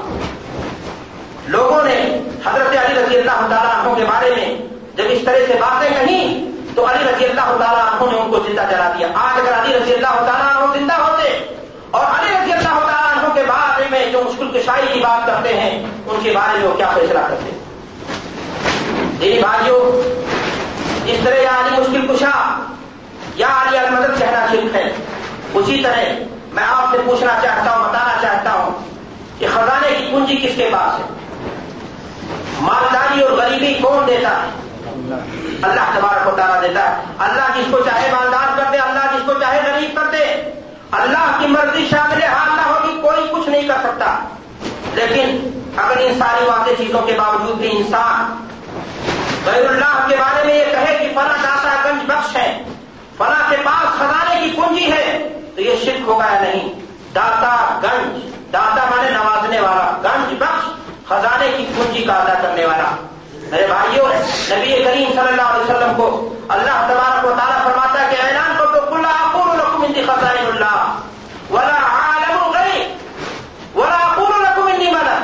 لوگوں نے حضرت علی رضی اللہ تعالیٰ عنہ کے بارے میں جب اس طرح سے باتیں کہیں تو علی رضی اللہ تعالیٰ عنہ نے ان کو زندہ جلا دیا۔ آج اگر علی رضی اللہ تعالیٰ عنہ زندہ ہوتے اور علی رضی اللہ تعالیٰ عنہ کے بارے میں میں جو مشکل کشائی کی بات کرتے ہیں، ان کے بارے میں وہ کیا فیصلہ کرتے؟ ہیں دینی بھائیوں اس طرح یا علی مشکل کشا، یا علی المدد کہنا شرک ہے۔ اسی طرح میں آپ سے پوچھنا چاہتا ہوں، بتانا چاہتا ہوں کہ خزانے کی کنجی کس کے پاس ہے؟ مالداری اور غریبی کون دیتا ہے؟ اللہ تبارک و تعالیٰ دیتا ہے۔ اللہ جس کو چاہے مالدار کر دے، اللہ جس کو چاہے غریب کر دے۔ اللہ کی مرضی شامل حال نہ ہوگی کوئی کچھ نہیں کر سکتا۔ لیکن اگر ان ساری واقع چیزوں کے باوجود بھی انسان غیر اللہ کے بارے میں یہ کہے کہ فلاں داتا گنج بخش ہے، فلاں کے پاس خزانے کی کنجی ہے، تو یہ شرک ہوگا یا نہیں؟ داتا گنج، داتا مانے نوازنے والا، گنج بخش خزانے کی کنجی کا ادا کرنے والا۔ میرے بھائیوں، نبی کریم صلی اللہ علیہ وسلم کو اللہ تبارک و تعالیٰ فرماتا ہے کہ اعلان کو تو کلا لکم اندی خزائن اللہ ولا عالم غریب ولا اقول لکم اندی مدد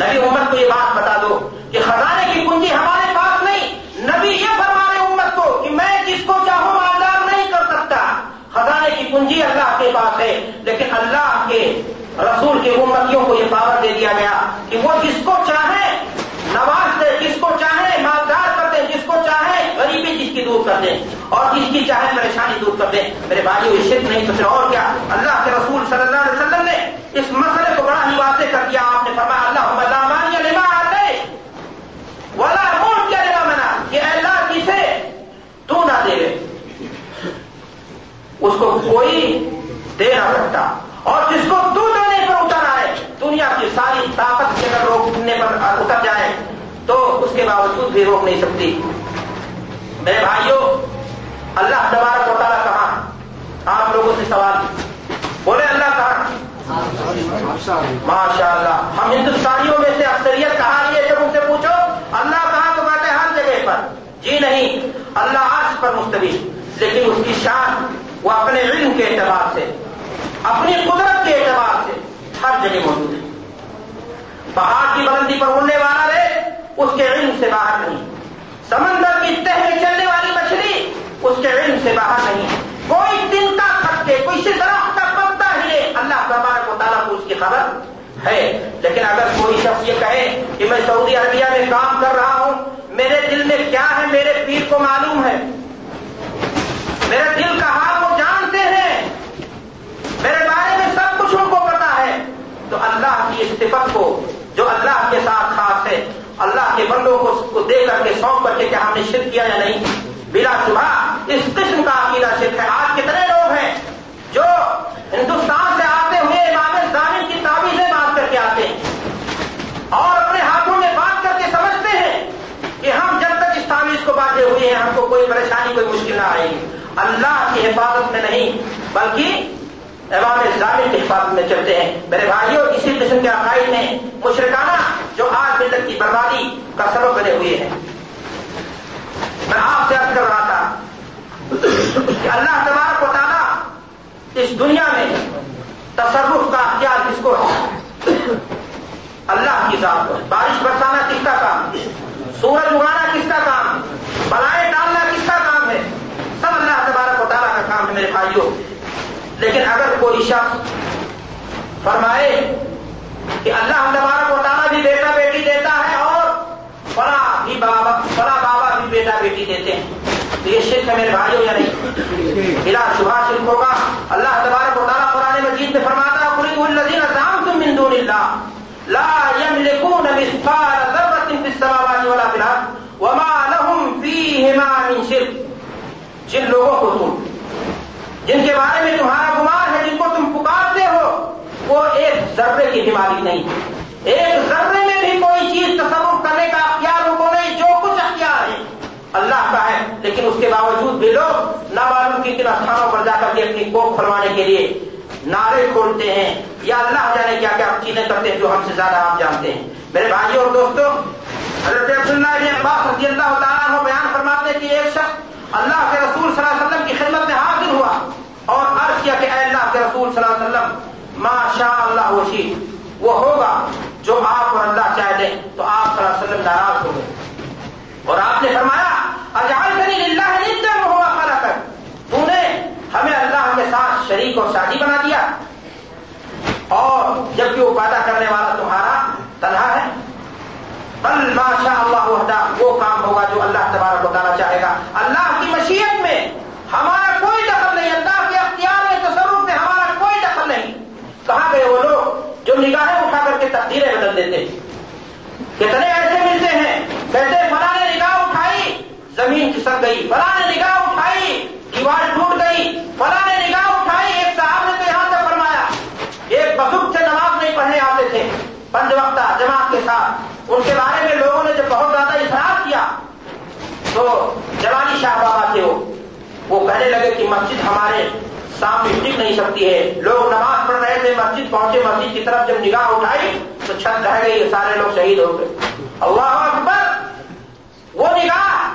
نبی امت کو یہ بات بتا دو کہ خزانے کی کنجی ہمارے پاس نہیں نبی یہ فرما رہے امت کو کہ میں جس کو چاہوں مالدار نہیں کر سکتا خزانے کی کنجی اللہ کے پاس ہے لیکن اللہ کے رسول کے امتیوں کو یہ پاور دے دیا گیا کہ وہ جس کو چاہیں نواز دے جس کو چاہے مالدار کر دیں جس کو چاہے غریبی جس کی دور کر دیں اور جس کی چاہے پریشانی دور کر دیں۔ میرے بھائیوں یہ شرک نہیں تو پھر اور کیا؟ اللہ کے رسول صلی اللہ علیہ وسلم نے اس مسئلے کو بڑا ہی واضح کر دیا۔ آپ نے فرمایا اللہ لما آتے ولا مون کیا لما منا کہ اللہ کسے تو نہ دے اس کو کوئی دے نہ سکتا۔ اور جس کو تو دینے پر اتر آئے دنیا کی ساری طاقت کے اگر روکنے پر اتر جائے، تو اس کے باوجود بھی روک نہیں سکتی۔ میرے بھائیوں اللہ دوبارہ کو تعالیٰ کہاں آپ لوگوں سے سوال بولے اللہ کہاں ماشاء اللہ ہم ہندوستانیوں میں سے اکثریت کہا یہ جب ان سے پوچھو، اللہ کہاں تو بات ہے ہر جگہ پر۔ جی نہیں، اللہ آج پر مستوی لیکن اس کی شان وہ اپنے علم کے اعتبار سے، اپنی قدرت کے اعتبار سے ہر جگہ موجود ہے۔ پہاڑ کی بلندی پر اڑنے والا رہے، اس کے علم سے باہر نہیں۔ سمندر کی تہ میں چلنے والی مچھلی، اس کے علم سے باہر نہیں۔ کوئی دن کا کھٹ کے کوئی درخت کا پتا ہی ہے اللہ تبارک کو تعالیٰ کو اس کی خبر ہے۔ لیکن اگر کوئی شخص یہ کہے کہ میں سعودی عربیہ میں کام کر رہا ہوں، میرے دل میں کیا ہے؟ میرے پیر کو معلوم ہے۔ میرے دل کا حال وہ جانتے ہیں۔ میرے بارے میں سب کچھ ان کو پتا ہے۔ تو اللہ کی اس صفت کو جو اللہ کے ساتھ خاص ہے، اللہ کے بندوں کو دے کر کے سونپ کر کے کیا ہم نے شرک کیا یا نہیں۔ بلا شبہ اس قسم کا عقیدہ شرک ہے۔ آج کتنے لوگ ہیں جو ہندوستان سے آتے ہوئے امام زامن کی تعویذیں بات کر کے آتے ہیں اور اپنے ہاتھوں میں بات کر کے سمجھتے ہیں کہ ہم جب تک اس تعویذ کو باندھے ہوئے ہیں، ہم کو کوئی پریشانی، کوئی مشکل نہ آئے گی۔ اللہ کی حفاظت میں نہیں، بلکہ امام ظالم کی حفاظت میں چلتے ہیں۔ میرے بھائیوں، اسی قسم کے عقائد میں مشرکانہ جو آج ملت کی بربادی کا سبب بنے ہوئے ہیں۔ میں آپ سے عرض کر رہا تھا کہ اللہ تبارک و تعالیٰ اس دنیا میں تصرف کا اختیار کس کو ہے؟ اللہ کی ذات کو بارش برسانا کس کا کام؟ سورج اگانا کس کا کام؟ بلائیں ڈالنا کس کا کام ہے؟ سب اللہ تبارک و تعالیٰ کا کام ہے میرے بھائیوں۔ لیکن اگر کوئی شخص فرمائے کہ اللہ تبارک و تعالیٰ بھی بیٹا بیٹی دیتا ہے اور فلا بھی بابا فلا بابا بھی بیٹا بیٹی دیتے ہیں۔ تو یہ شرک ہے میرے بھائیوں یا نہیں؟ بلا شبہ شرک ہوگا۔ اللہ تبارک و تعالیٰ قرآن مجید میں فرماتا قلت الذین زعمتم من دون اللہ لا يملكون مثقال ذرة في السماوات ولا في الارض وما لهم فيهما من شرك۔ جن لوگوں کو تم، جن کے بارے میں تمہارا گمان ہے، جن کو تم پکارتے ہو، وہ ایک ذرے کی بیماری نہیں۔ ایک ذرے میں بھی کوئی چیز تصور کرنے کا اختیار ان کو نہیں، جو کچھ اختیار ہے۔ اللہ کا ہے، لیکن اس کے باوجود بھی لوگ نابالو کی کن استھانوں پر جا کر کے اپنی کوک کھلوانے کے لیے نعرے کھولتے ہیں۔ یا اللہ جانے کیا کیا چیزیں کرتے ہیں جو ہم سے زیادہ آپ جانتے ہیں۔ میرے بھائیوں اور دوستوں حضرت عبداللہ ابن عباس رضی اللہ تعالیٰ بیان فرماتے کہ ایک شخص اللہ کے رسول صلی اللہ علیہ وسلم کی خدمت میں حاضر ہوا اور عرض کیا کہ اے اللہ کے رسول صلی اللہ علیہ وسلم ما شاء اللہ وشی وہ ہوگا جو آپ اور اللہ چاہ دیں، تو آپ صلی اللہ علیہ وسلم ناراض ہو گئے۔ اور آپ نے فرمایا اجال کریں اللہ ہوا خلا کر تو نے ہمیں اللہ کے ساتھ شریک اور شادی بنا دیا۔ اور جبکہ وہ پیدا کرنے والا تمہارا تنہا ہے، بل ماشاء اللہ وحدہ، وہ کام ہوگا جو اللہ تبارک بتانا چاہے گا۔ اللہ کی مشیت میں ہمارا کوئی دخل نہیں اللہ کے اختیار میں تصرف میں ہمارا کوئی دخل نہیں کہاں گئے وہ لوگ جو نگاہیں اٹھا کر کے تقدیریں بدل دیتے ہیں۔ کتنے ایسے ملتے ہیں، کہتے فلاں نے نگاہ اٹھائی، زمین کسک گئی، فلاں نے نگاہ اٹھائی، دیوار ٹوٹ گئی، فلاں نے نگاہ اٹھائی، ایک صاحب نے تو یہاں سے فرمایا۔ ایک بزرگ سے نماز نہیں پڑھنے آتے تھے۔ پنج وقتہ جماعت کے ساتھ۔ ان کے بارے میں لوگوں نے جب بہت زیادہ اظہار کیا، تو جوانی شاہ بابا تھے وہ کہنے لگے کہ مسجد ہمارے سامنے ٹک نہیں سکتی ہے۔ لوگ نماز پڑھ رہے تھے، مسجد پہنچے، مسجد کی طرف جب نگاہ اٹھائی تو چھت رہ گئی سارے لوگ شہید ہو گئے۔ اللہ اکبر! وہ نگاہ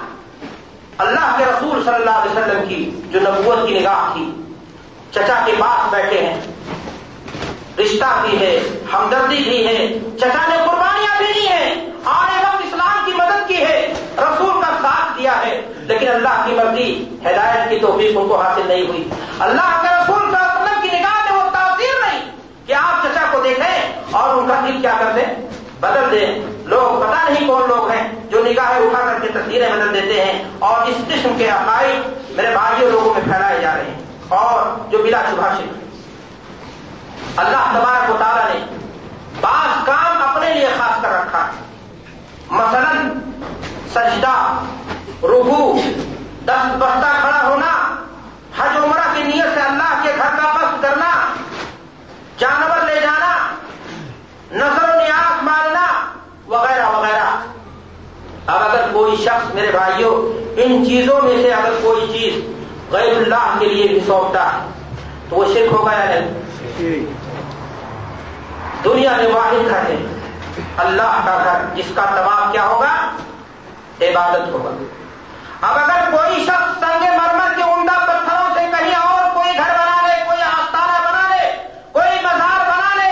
اللہ کے رسول صلی اللہ علیہ وسلم کی، جو نبوت کی نگاہ تھی۔ چچا کے پاس بیٹھے ہیں۔ رشتہ بھی ہے، ہمدردی بھی ہے۔ چچا نے قربانیاں بھی دی ہیں۔ آنے مدد کی ہے، رسول کا ساتھ دیا ہے، لیکن اللہ کی مرضی، ہدایت کی توفیق ان کو حاصل نہیں ہوئی۔ اللہ کے رسول صلی اللہ علیہ وسلم کی نگاہ میں وہ تاثیر نہیں کہ آپ چچا کو دیکھیں اور ان کا دل کیا کر دیں۔ بدل دیں۔ لوگ، پتہ نہیں کون لوگ ہیں جو نگاہیں اٹھا کر کے تصویریں بدل دیتے ہیں اور اس قسم کے عقائد میرے بھائیوں لوگوں میں پھیلائے جا رہے ہیں اور جو بلا شبھاشت اللہ تبارک و تعالیٰ نے بعض کام اپنے لیے خاص کر رکھا ہے۔ مثلا سجدہ رگو دست بستہ کھڑا ہونا حج عمرہ کی نیت سے اللہ کے گھر کا قصد کرنا جانور لے جانا نظر و نیاز ماننا وغیرہ وغیرہ۔ اب اگر کوئی شخص میرے بھائیوں ان چیزوں میں سے اگر کوئی چیز غیر اللہ کے لیے بھی سونپتا ہے تو وہ شرک ہو گیا ہے دنیا میں واحد گھر ہے اللہ کا گھر، جس کا طباف کیا ہوگا؟ عبادت ہوگا۔ اب اگر کوئی شخص سنگ مرمر کے عمدہ پتھروں سے کہیں اور کوئی گھر بنا لے، کوئی آستانہ بنا لے، کوئی مزار بنا لے،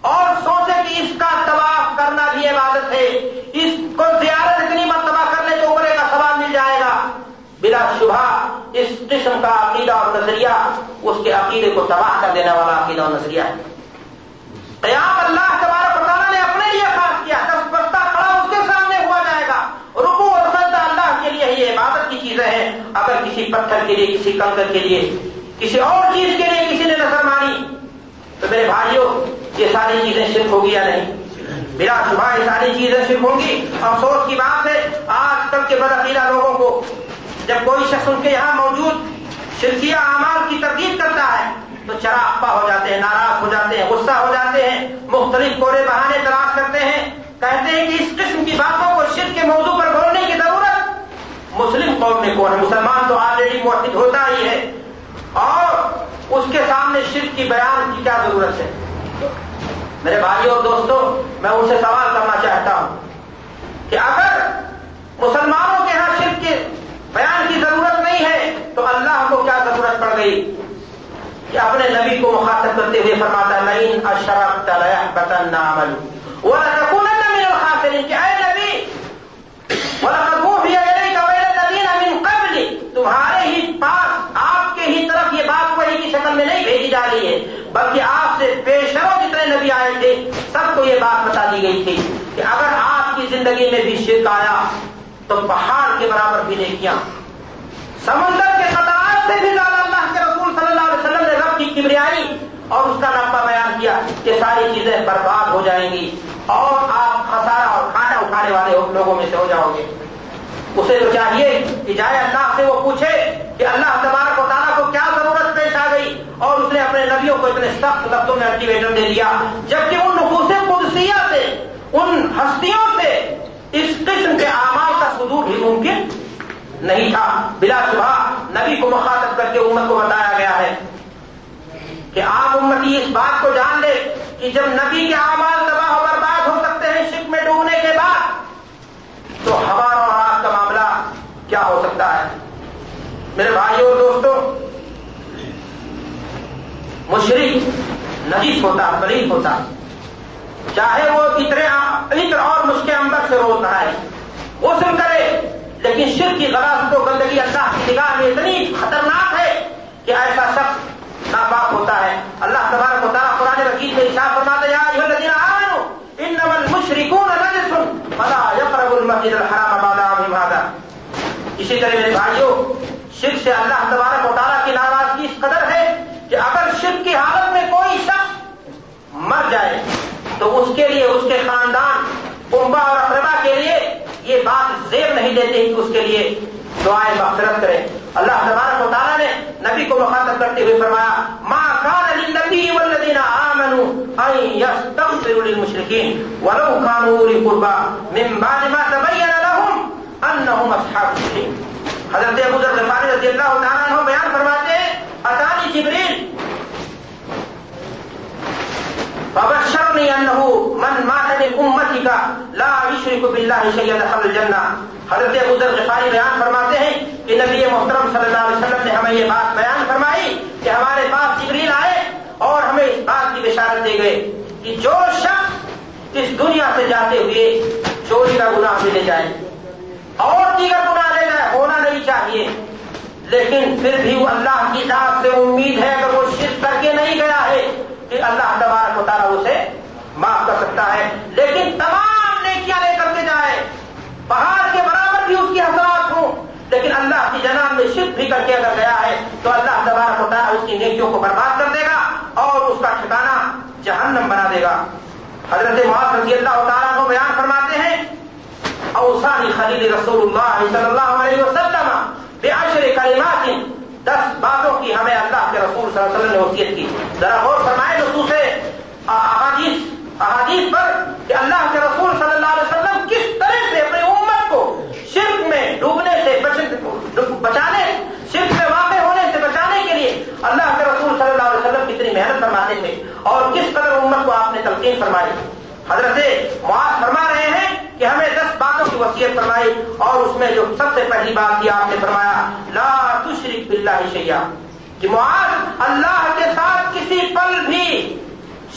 اور سوچے کہ اس کا طباف کرنا بھی عبادت ہے، اس کو زیارت اتنی مرتبہ کر لے تو عمرے کا سوال مل جائے گا۔ بلا شبہ اس قسم کا عقیدہ اور نظریہ، اس کے عقیدے کو تباہ کر دینے والا عقیدہ اور نظریہ ہے۔ قیام اللہ تبارک تعالیٰ نے اپنے لیے خاص کیا دس بستہ کھڑا اس کے سامنے ہوا جائے گا رکو اور سجدہ اللہ کے لیے یہ عبادت کی چیزیں ہیں اگر کسی پتھر کے لیے، کسی کنکر کے لیے، کسی اور چیز کے لیے کسی نے نظر مانی۔ تو میرے بھائیوں یہ ساری چیزیں شرک ہوگی یا نہیں؟ میرا صبح یہ ساری چیزیں شرک ہوں گی؟ افسوس کی بات ہے، آج کل کے بدعقیدہ لوگوں کو، جب کوئی شخص ان کے یہاں موجود شرکیہ اعمال کی تردید کرتا ہے، تو چراغ ہو جاتے ہیں، ناراض ہو جاتے ہیں، غصہ ہو جاتے ہیں، مختلف کورے بہانے تلاش کرتے ہیں، کہتے ہیں کہ اس قسم کی باتوں کو شرک کے موضوع پر بولنے کی ضرورت مسلم قوم میں کون ہے؟ مسلمان تو آلریڈی موحد ہوتا ہی ہے۔ اور اس کے سامنے شرک کی بیان کی کیا ضرورت ہے؟ میرے بھائیوں اور دوستوں، میں ان سے سوال کرنا چاہتا ہوں کہ اگر مسلمانوں کے ہاں شرک کے بیان کی ضرورت نہیں ہے، تو اللہ کو کیا ضرورت پڑ گئی؟ کہ اپنے نبی کو مخاطب کرتے ہوئے فرماتا نئین اشرف بطن نامل وہ رکھون نبی کہ اے نبی وہ رکھو بھی اگلے قبل نبی امین قبل تمہارے ہی پاس آپ کے ہی طرف یہ بات وہی کی شکل میں نہیں بھیجی جا رہی ہے، بلکہ آپ سے پیشروں جتنے نبی آئے تھے، سب کو یہ بات بتا دی گئی تھی کہ اگر آپ کی زندگی میں بھی شرک آیا تو پہاڑ کے برابر بھی نہیں کیا۔ سمندر کے خطرات سے بھی زیادہ اللہ کے رسول صلی اللہ علیہ وسلم نے رب کی کبریائی اور اس کا نقبہ بیان کیا کہ ساری چیزیں برباد ہو جائیں گی اور آپ خسارہ اور کھانا اٹھانے والے لوگوں میں سے ہو جاؤ گے۔ اسے تو چاہیے کہ جائے اللہ سے وہ پوچھے کہ اللہ تبارک و تعالیٰ کو کیا ضرورت پیش آ گئی اور اس نے اپنے نبیوں کو اتنے سخت لفظوں میں الٹیویٹر دے دیا۔ جبکہ ان نفوس قدسیہ سے، ان ہستیوں سے اس قسم کے اعمال کا صدور بھی ممکن نہیں تھا۔ بلا شبہ نبی کو مخاطب کر کے امت کو بتایا گیا ہے کہ عام امتی اس بات کو جان لے کہ جب نبی کے اعمال تباہ و برباد ہو سکتے ہیں شک میں ڈوبنے کے بعد، تو ہمارا اور آپ کا معاملہ کیا ہو سکتا ہے میرے بھائیوں اور دوستوں مشرق نجیس ہوتا، غریب ہوتا۔ چاہے وہ اتنے عطر اور مشکل اندر سے روز رہا ہے غسل کرے، لیکن شرک کی غلط تو گندگی اللہ کی نگاہ میں اتنی خطرناک ہے کہ ایسا شخص ناپاک ہوتا ہے۔ اللہ تبارک و تعالیٰ قرآن قرآن وکیل میں اشاع فرماتا یا ایھا الذین آمنوا، انما المشركون نجس فلا يقربوا المسجد الحرام بعد عامهم هذا. اسی طرح میرے بھائیوں شرک سے اللہ تبارک و تعالیٰ کی ناراضگی اس قدر ہے کہ اگر شرک کی حالت میں کوئی شخص مر جائے تو اس کے لیے اس کے خاندان کنبا اور اقربا کے لیے یہ بات زیر نہیں دیتے کہ اس کے لیے دعائیں مغفرت کرے اللہ تبارک و تعالیٰ نے نبی کو مخاطب کرتے ہوئے فرمایا ماں کان للنبی والذین آمنوا ان یستغفروا للمشرکین ولو كانوا اولی قربا۔ من بعد ما تبین لهم انهم اصحاب الجحیم۔ حضرت ابو ذر غفاری رضی اللہ تعالیٰ عنہ بیان فرماتے ہیں، اتانی جبریل فبشرنی انه من مات من امتی کا لا یشرک باللہ شیئا دخل الجنہ. حضرت ابو ذر غفاری بیان فرماتے ہیں کہ نبی محترم صلی اللہ علیہ وسلم نے ہمیں یہ بات بیان فرمائی کہ ہمارے پاس جبریل آئے اور ہمیں اس بات کی بشارت دے گئے کہ جو شخص اس دنیا سے جاتے ہوئے چوری کا گناہ ملے جائے۔ اور دیگر گناہ لے جائے ہونا نہیں چاہیے۔ لیکن پھر بھی وہ اللہ کی ذات سے امید ہے، اگر وہ شرک کر کے نہیں گیا ہے، کہ اللہ تبارک و تعالیٰ اسے معاف کر سکتا ہے۔ لیکن تمام نیکیاں لے کر کے جائے۔ پہاڑ کے برابر بھی اس کی حضرات ہوں۔ لیکن اللہ کی جناب میں شرک بھی کر کے اگر گیا ہے، تو اللہ تبارک ہوتا اس کی نیکیوں کو برباد کر دے گا اور اس کا ٹھکانا جہنم بنا دے گا۔ حضرت محاذ رضی اللہ تعالیٰ کو بیان فرماتے ہیں اوسانی خلیل رسول اللہ صلی اللہ علیہ وسلم بے عشر کلمات دس باتوں کی ہمیں اللہ کے رسول صلی اللہ علیہ وسلم نے وصیت کی. ذرا غور فرمائے تو دوسرے احادیث احادیث پر کہ اللہ کے رسول صلی اللہ علیہ وسلم کس طرح سے اپنی امت کو شرک میں ڈوبنے سے بچانے شرک میں واقع ہونے سے بچانے کے لیے اللہ کے رسول صلی اللہ علیہ وسلم کتنی محنت فرماتے تھے اور کس قدر امت کو آپ نے تلقین فرمائی. حضرت معاذ فرما رہے ہیں کہ ہمیں دس باتوں کی وصیت فرمائی اور اس میں جو سب سے پہلی بات کی آپ نے فرمایا، لا تشرک باللہ شیعہ کہ معاذ اللہ کے ساتھ کسی پل بھی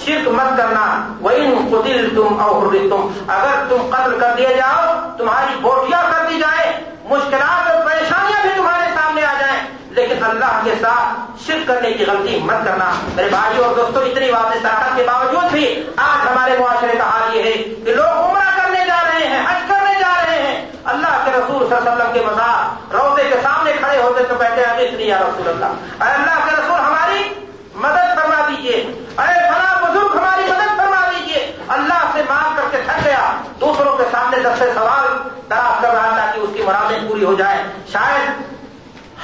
شرک مت کرنا۔ وہی قدل تم اور تم اگر تم قتل کر دیے جاؤ، تمہاری بوٹیاں کر دی جائے، مشکلات اور پریشانیاں بھی تمہارے سامنے آ جائیں لیکن اللہ کے ساتھ شرک کرنے کی غلطی مت کرنا۔ میرے بھائی اور دوستوں اتنی واضح طاقت کے باوجود بھی آج ہمارے معاشرے کا حال یہ ہے کہ لوگ عمرہ کرنے جا رہے ہیں، حج کرنے جا رہے ہیں۔ اللہ کے رسول صلی اللہ علیہ وسلم کے مزار روزے کے سامنے کھڑے ہوتے تو کہتے ہیں، ابھی اتنی یا رسول اللہ۔ اے اللہ کے رسول، ہماری مدد فرما دیجیے اے فلاں بزرگ، ہماری مدد فرما دیجیے اللہ سے مانگ کر کے تھک گیا۔ دوسروں کے سامنے دس سوال دراز کر رہا تھا کہ اس کی مرادیں پوری ہو جائیں۔ شاید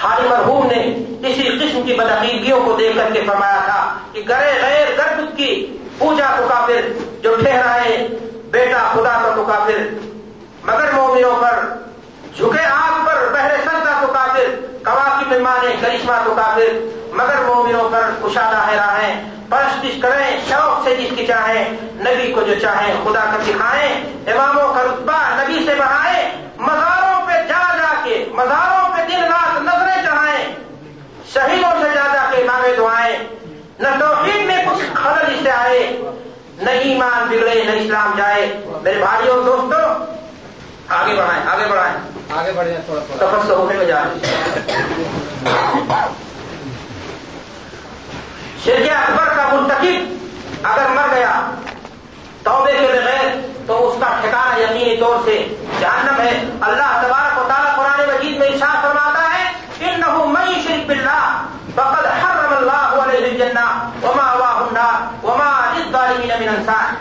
حال مرحوم نے اسی قسم کی بدعقیدگیوں کو دیکھ کر کے فرمایا تھا کہ گرے غیر گرد کی پوجا تو کافر جو ٹھہرائے بیٹا خدا کا تو کافر، مگر مومنوں پر جھکے آگ پر بہرے سجدہ تو کافر کوا کی مہمانے کرشمہ تو کافر، مگر مومنوں پر کشادہ ہے راہیں پرستش کریں، شوق سے جس کی چاہیں، نبی کو جو چاہیں خدا کا دکھائیں اماموں کا رتبہ نبی سے بڑھائیں مزاروں پہ جا جا کے مزاروں پہ دن رات نظریں چڑھائیں شہیدوں سے جا جا کے مانگے دعائیں نہ توحید میں کچھ آئے نہ ایمان بگڑے نہ اسلام جائے۔ میرے بھائیوں دوستوں آگے بڑھائیں آگے بڑھائیں۔ آگے بڑھیں تھوڑا تھوڑا۔ سفر سے ہونے میں جائیں۔ شرک اکبر کا منتخب اگر مر گیا توبے کے بغیر تو اس کا ٹھکانا یقینی طور سے جہنم ہے۔ اللہ تبارک و تعالیٰ قرآن مجید میں ارشاد فرماتا ہے انه من يشرك بالله فقد حرم الله عليه الجنة وما واه النار وما للظالمين من انصار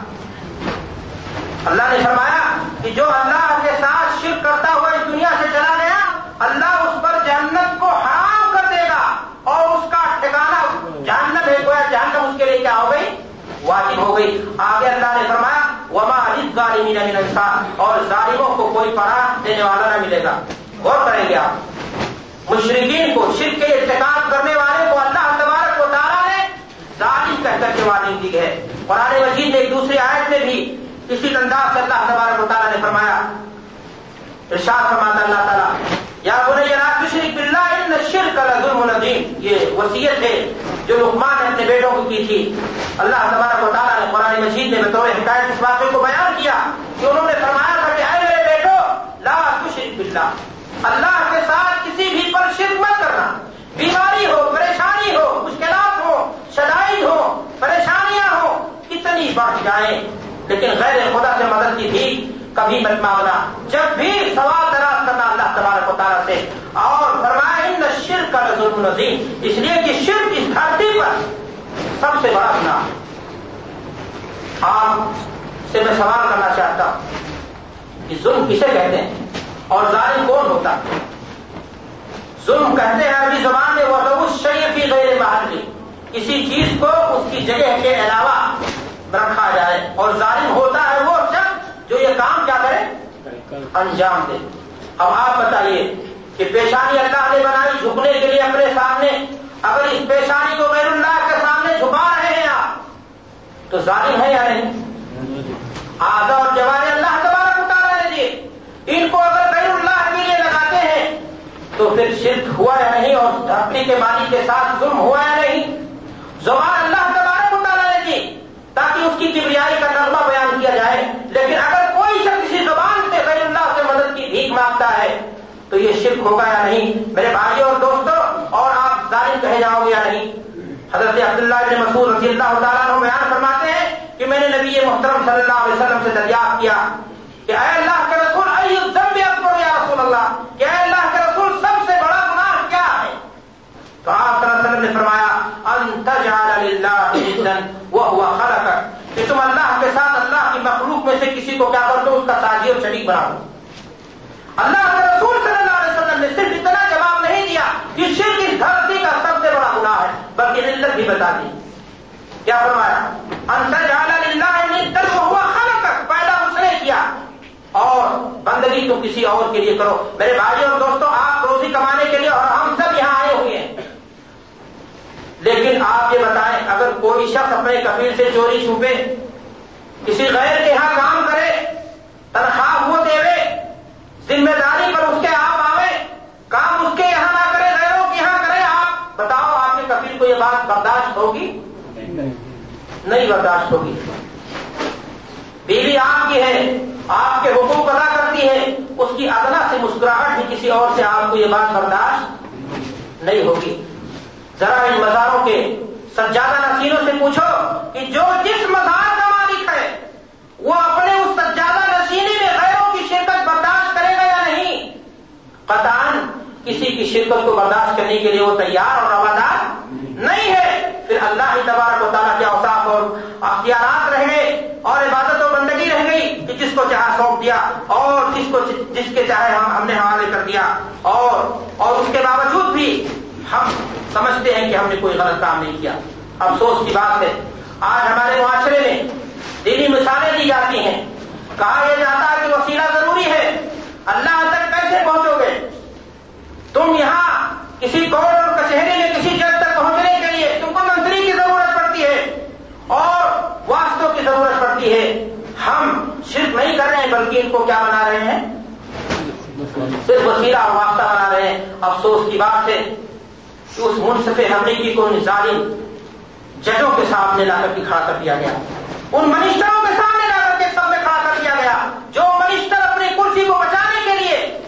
اللہ نے فرمایا کہ جو اللہ کے ساتھ شرک کرتا ہوا اس دنیا سے چلا گیا، اللہ اس پر جہنت کو حرام کر دے گا اور اس کا ٹھکانا جہنم ہے۔ گویا جہنم اس کے لیے کیا ہو گئی؟ واجب ہو گئی۔ آگے اللہ نے فرمایا، وما ظالمین من انصار اور ظالموں کو کوئی پناہ دینے والا نہ ملے گا۔ غور کریں گے آپ۔ مشرقین کو شرک کے ارتکاب کرنے والے کو اللہ تبارک و تعالیٰ نے ظالم کہہ کر کے وارننگ دی ہے۔ قرآن مجید نے ایک دوسری آیت میں بھی اسی انداز سے اللہ تبارک و تعالیٰ نے فرمایا۔ ارشاد فرماتا اللہ تعالیٰ، یا بولے لا تشرک باللہ ان الشرک لظلم ندیم یہ وصیت ہے جو لقمان نے اپنے بیٹوں کو کی تھی۔ اللہ تبارک و تعالیٰ نے قرآن مجید میں بطور حکایت اس واقعے کو بیان کیا کہ انہوں نے فرمایا تھا کہ اے میرے بیٹو، لا تشرک باللہ، اللہ کے ساتھ کسی بھی پر شرک مت کرنا۔ بیماری ہو، پریشانی ہو، مشکلات ہو شدائد ہو، پریشانیاں ہو کبھی بڑھ جائیں۔ لیکن غیر خدا سے مدد کی بھی کبھی مت مانگنا۔ جب بھی سوال دراز کرنا اللہ تبارک و تعالیٰ سے، اور فرمائے ان شرک کا ظلم نظیم اس لیے کہ شرک اس دھرتی پر سب سے بڑا گنا آپ سے میں سوال کرنا چاہتا ہوں کہ ظلم کسے کہتے ہیں اور ظالم کون ہوتا ہے؟ ظلم کہتے ہیں عربی زبان میں وہ روز شریفی غیر محلی کسی چیز کو اس کی جگہ کے علاوہ رکھا جائے۔ اور ظالم ہوتا ہے وہ شخص جو یہ کام کیا کرے؟ انجام دے۔ اب آپ بتائیے کہ پیشانی اللہ نے بنائی جھکنے کے لیے اپنے سامنے۔ اگر اس پیشانی کو غیر اللہ کے سامنے جھکا رہے ہیں آپ، تو ظالم ہے یا نہیں؟ آدھا اور جوان اللہ تبارک اتار رہے دیے۔ ان کو اگر غیر اللہ کے لیے لگاتے ہیں تو پھر شرک ہوا یا نہیں اور دھرتی کے مالی کے ساتھ ظلم ہوا یا نہیں؟ زبان اللہ تبارک اتارا دی تاکہ اس کی کبریائی کا نغمہ بیان کیا جائے۔ لیکن اگر کوئی شخص کسی زبان سے غیر اللہ سے مدد کی بھیک مانگتا ہے تو یہ شرک ہوگا یا نہیں؟ میرے بھائیوں اور دوستوں اور آپ ظالم کہے جاؤ گے یا نہیں؟ حضرت عبداللہ بن مسعود رضی اللہ تعالیٰ بیان فرماتے ہیں کہ میں نے نبی محترم صلی اللہ علیہ وسلم سے دریافت کیا کہ اے اللہ کے رسول اکبر یا رسول اللہ۔ وسلم نے فرمایا انتظار وہ ہوا خلق کہ تم اللہ کے ساتھ اللہ کی مخلوق میں سے کسی کو کیا کر دو اس کا سازی اور شریک بنا دو۔ اللہ کے رسول صلی اللہ علیہ وسلم نے صرف اتنا جواب نہیں دیا کہ شرک اس دھرتی کا سب سے بڑا گناہ ہے، بلکہ علت بھی بتا دی۔ کیا فرمایا؟ انتر اللہ ہوا خلق پیدا اس نے کیا۔ اور بندگی تو کسی اور کے لیے کرو۔ میرے بھائی اور دوستوں آپ روزی کمانے کے لیے اور ہم سب یہاں آئے ہوئے ہیں۔ لیکن آپ یہ بتائیں، اگر کوئی شخص اپنے کفیل سے چوری چھپے، کسی غیر کے یہاں کام کرے، تنخواہ وہ دے، ذمہ داری پر اس کے آپ آوے، کام اس کے یہاں نہ کرے، غیروں کے یہاں کرے، آپ بتاؤ آپ کے کفیل کو یہ بات برداشت ہوگی؟ نہیں برداشت ہوگی۔ بیوی آپ کی ہے، آپ کے حقوق ادا کرتی ہے، اس کی ادنا سے مسکراہٹ بھی کسی اور سے آپ کو یہ بات برداشت نہیں ہوگی۔ ذرا ان مزاروں کے سجادہ نسینوں سے پوچھو کہ جو جس مزار کا مالک ہے، وہ اپنے اس سجادہ نشینی میں غیروں کی شرکت برداشت کرے گا یا نہیں؟ قطان کسی کی شرکت کو برداشت کرنے کے لیے وہ تیار اور روادار نہیں ہے۔ پھر اللہ ہی تبارک و تعالیٰ کے اوساف اور اختیارات رہے اور عبادت و بندگی رہ گئی کہ جس کو چاہے سونپ دیا اور جس کو جس کے چاہے ہم ہم نے حوالے کر دیا اور اور اس کے باوجود بھی ہم سمجھتے ہیں کہ ہم نے کوئی غلط کام نہیں کیا۔ افسوس کی بات ہے۔ آج ہمارے معاشرے میں دینی مثالیں دی جاتی ہیں۔ کہا یہ جاتا ہے کہ وسیلہ ضروری ہے۔ اللہ تک کیسے پہنچو گے؟ تم یہاں کسی کورٹ اور کچہری میں کسی جج تک پہنچنے کے لیے تم کو منتری کی ضرورت پڑتی ہے۔ اور واسطوں کی ضرورت پڑتی ہے۔ ہم صرف نہیں کر رہے ہیں، بلکہ ان کو کیا بنا رہے ہیں؟ صرف وسیلہ اور واسطہ بنا رہے ہیں۔ افسوس کی بات ہے۔ کہ اس منصف حقیقی کو ظالم ججوں کے سامنے لا کر کے کھڑا کر دیا گیا۔ ان منسٹروں کے سامنے لا کر کے سب میں کھڑا کر دیا گیا۔ جو منسٹر اپنی کرسی کو بچانے کے لیے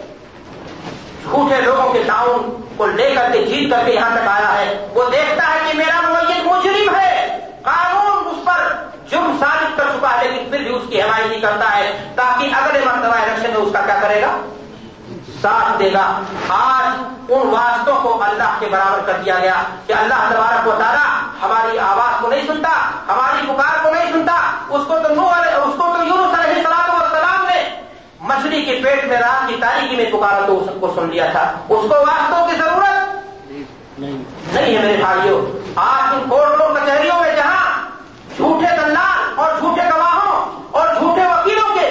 جھوٹے لوگوں کے تعاون کو لے کر کے جیت کر کے یہاں تک آیا ہے، وہ دیکھتا ہے کہ میرا معین مجرم ہے۔ قانون اس پر جرم ثابت کر چکا ہے، لیکن پھر بھی اس کی حمایتی کرتا ہے، تاکہ اگلے مرتبہ الیکشن میں اس کا کیا کرے گا؟ ساتھ دے گا۔ آج ان واسطوں کو اللہ کے برابر کر دیا گیا کہ اللہ تبارک و تعالیٰ ہماری آواز کو نہیں سنتا ہماری پکار کو نہیں سنتا۔ اس کو تو نو اس کو تو یونس علیہ السلام و سلام نے مچھلی کے پیٹ میں رات کی تاریخی میں پکارا تو اس کو سن لیا تھا۔ اس کو واسطوں کی ضرورت نہیں۔ ہے میرے بھائیوں آج ان کوٹوں کچہریوں میں جہاں جھوٹے دلال اور جھوٹے گواہوں اور جھوٹے وکیلوں کے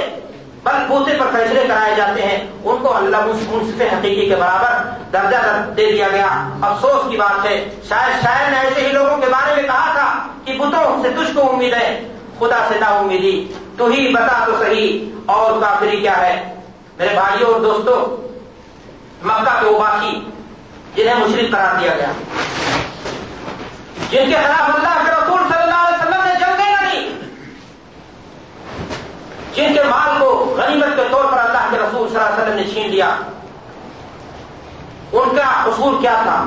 بل بوتے پر فیصلے کرائے جاتے ہیں ان کو اللہ منصف حقیقی کے برابر درجہ دے دیا گیا۔ افسوس کی بات ہے، شاید شاید نے ایسے ہی لوگوں کے بارے میں کہا تھا کہ بتوں سے تجھ کو امید ہے، خدا سے نہ امیدی، تو ہی بتا تو صحیح، اور کافری کیا ہے؟ میرے بھائیوں اور دوستوں، مکہ کے باقی جنہیں مشرق قرار دیا گیا۔ جن کے خلاف اللہ کے رسول صلی اللہ علیہ وسلم نے جنگیں جن کے مال کو غنیمت کے طور پر اللہ کے رسول صلی اللہ علیہ وسلم نے چھین لیا، ان کا قصور کیا تھا؟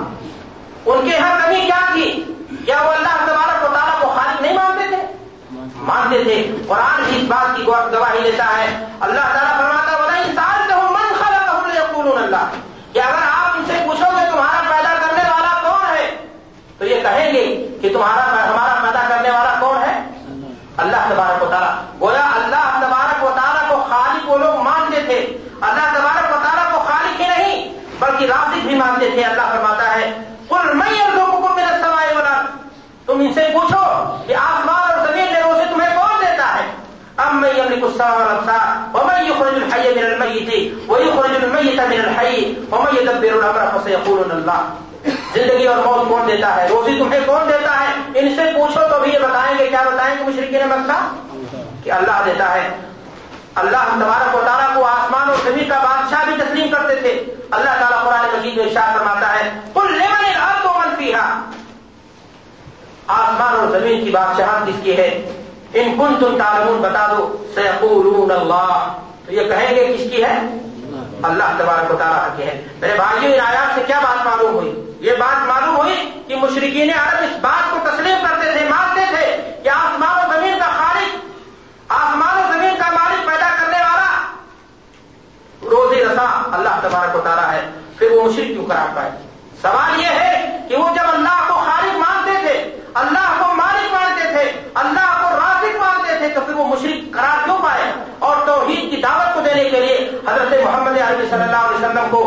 ان کے یہاں کمی کیا تھی؟ کیا وہ اللہ تبارک و تعالیٰ کو خالق نہیں مانتے تھے؟ مانتے تھے۔ قرآن بھی اس بات کی گواہی دیتا ہے۔ اللہ تعالیٰ فرماتا بلا انسان کا من خلا اللہ کہ اگر آپ ان سے پوچھو گے، تمہارا پیدا کرنے والا کون ہے؟ تو یہ کہیں گے کہ تمہارا ہمارا پیدا کرنے والا کون ہے؟ اللہ تبارک و تعالیٰ گویا اللہ تبارک و تعالیٰ کو خالق وہ لوگ مانتے تھے اللہ تبارک و تعالیٰ کو خالق ہی نہیں، بلکہ راسک بھی مانتے تھے، اللہ فرماتا ہے کل میں لوگوں کو میرا سوائے بنا تم ان سے پوچھو کہ آسمان اور زمین میں روزے تمہیں کون دیتا ہے؟ اب میں یہ غصہ اور میں یہ خرج الحی من المیت وہی خرج المیت من الحی ومن يدبر الامر فسيقولون اللہ زندگی اور موت کون دیتا ہے؟ روزی تمہیں کون دیتا ہے؟ ان سے پوچھو تو بھی یہ بتائیں گے، کیا بتائیں گے مشرقین مکہ؟ کہ اللہ دیتا ہے۔ اللہ تبارک و تعالیٰ کو آسمان اور زمین کا بادشاہ بھی تسلیم کرتے تھے۔ اللہ تعالیٰ قرآن مجید میں ارشاد فرماتا ہے کل لیمن الارض منفی آسمان اور زمین کی بادشاہ کس کی ہے؟ ان کن تم تعلمون، بتا دو۔ سیقولون اللہ۔ تو یہ کہیں گے کس کی ہے؟ اللہ تبارک و تعالیٰ کی ہے۔ میرے بھائیوں ان آیات سے کیا بات معلوم ہوئی؟ یہ بات معلوم ہوئی کہ مشرقین عرب اس بات کو تسلیم کرتے تھے، مانتے تھے کہ آسمان و زمین کا خالق، آسمان و زمین کا مالک پیدا کرنے والا روزی رسا اللہ تبارک و تعالیٰ ہے، پھر وہ مشرق کیوں کرا پائے؟ سوال یہ ہے کہ وہ جب اللہ کو خالق مانتے تھے، اللہ کو مالک مانتے تھے، اللہ کو رازق مانتے تھے، تو پھر وہ مشرق قرار کیوں پائے؟ اور توحید کی دعوت کو دینے کے لیے حضرت محمد عربی صلی اللہ علیہ وسلم کو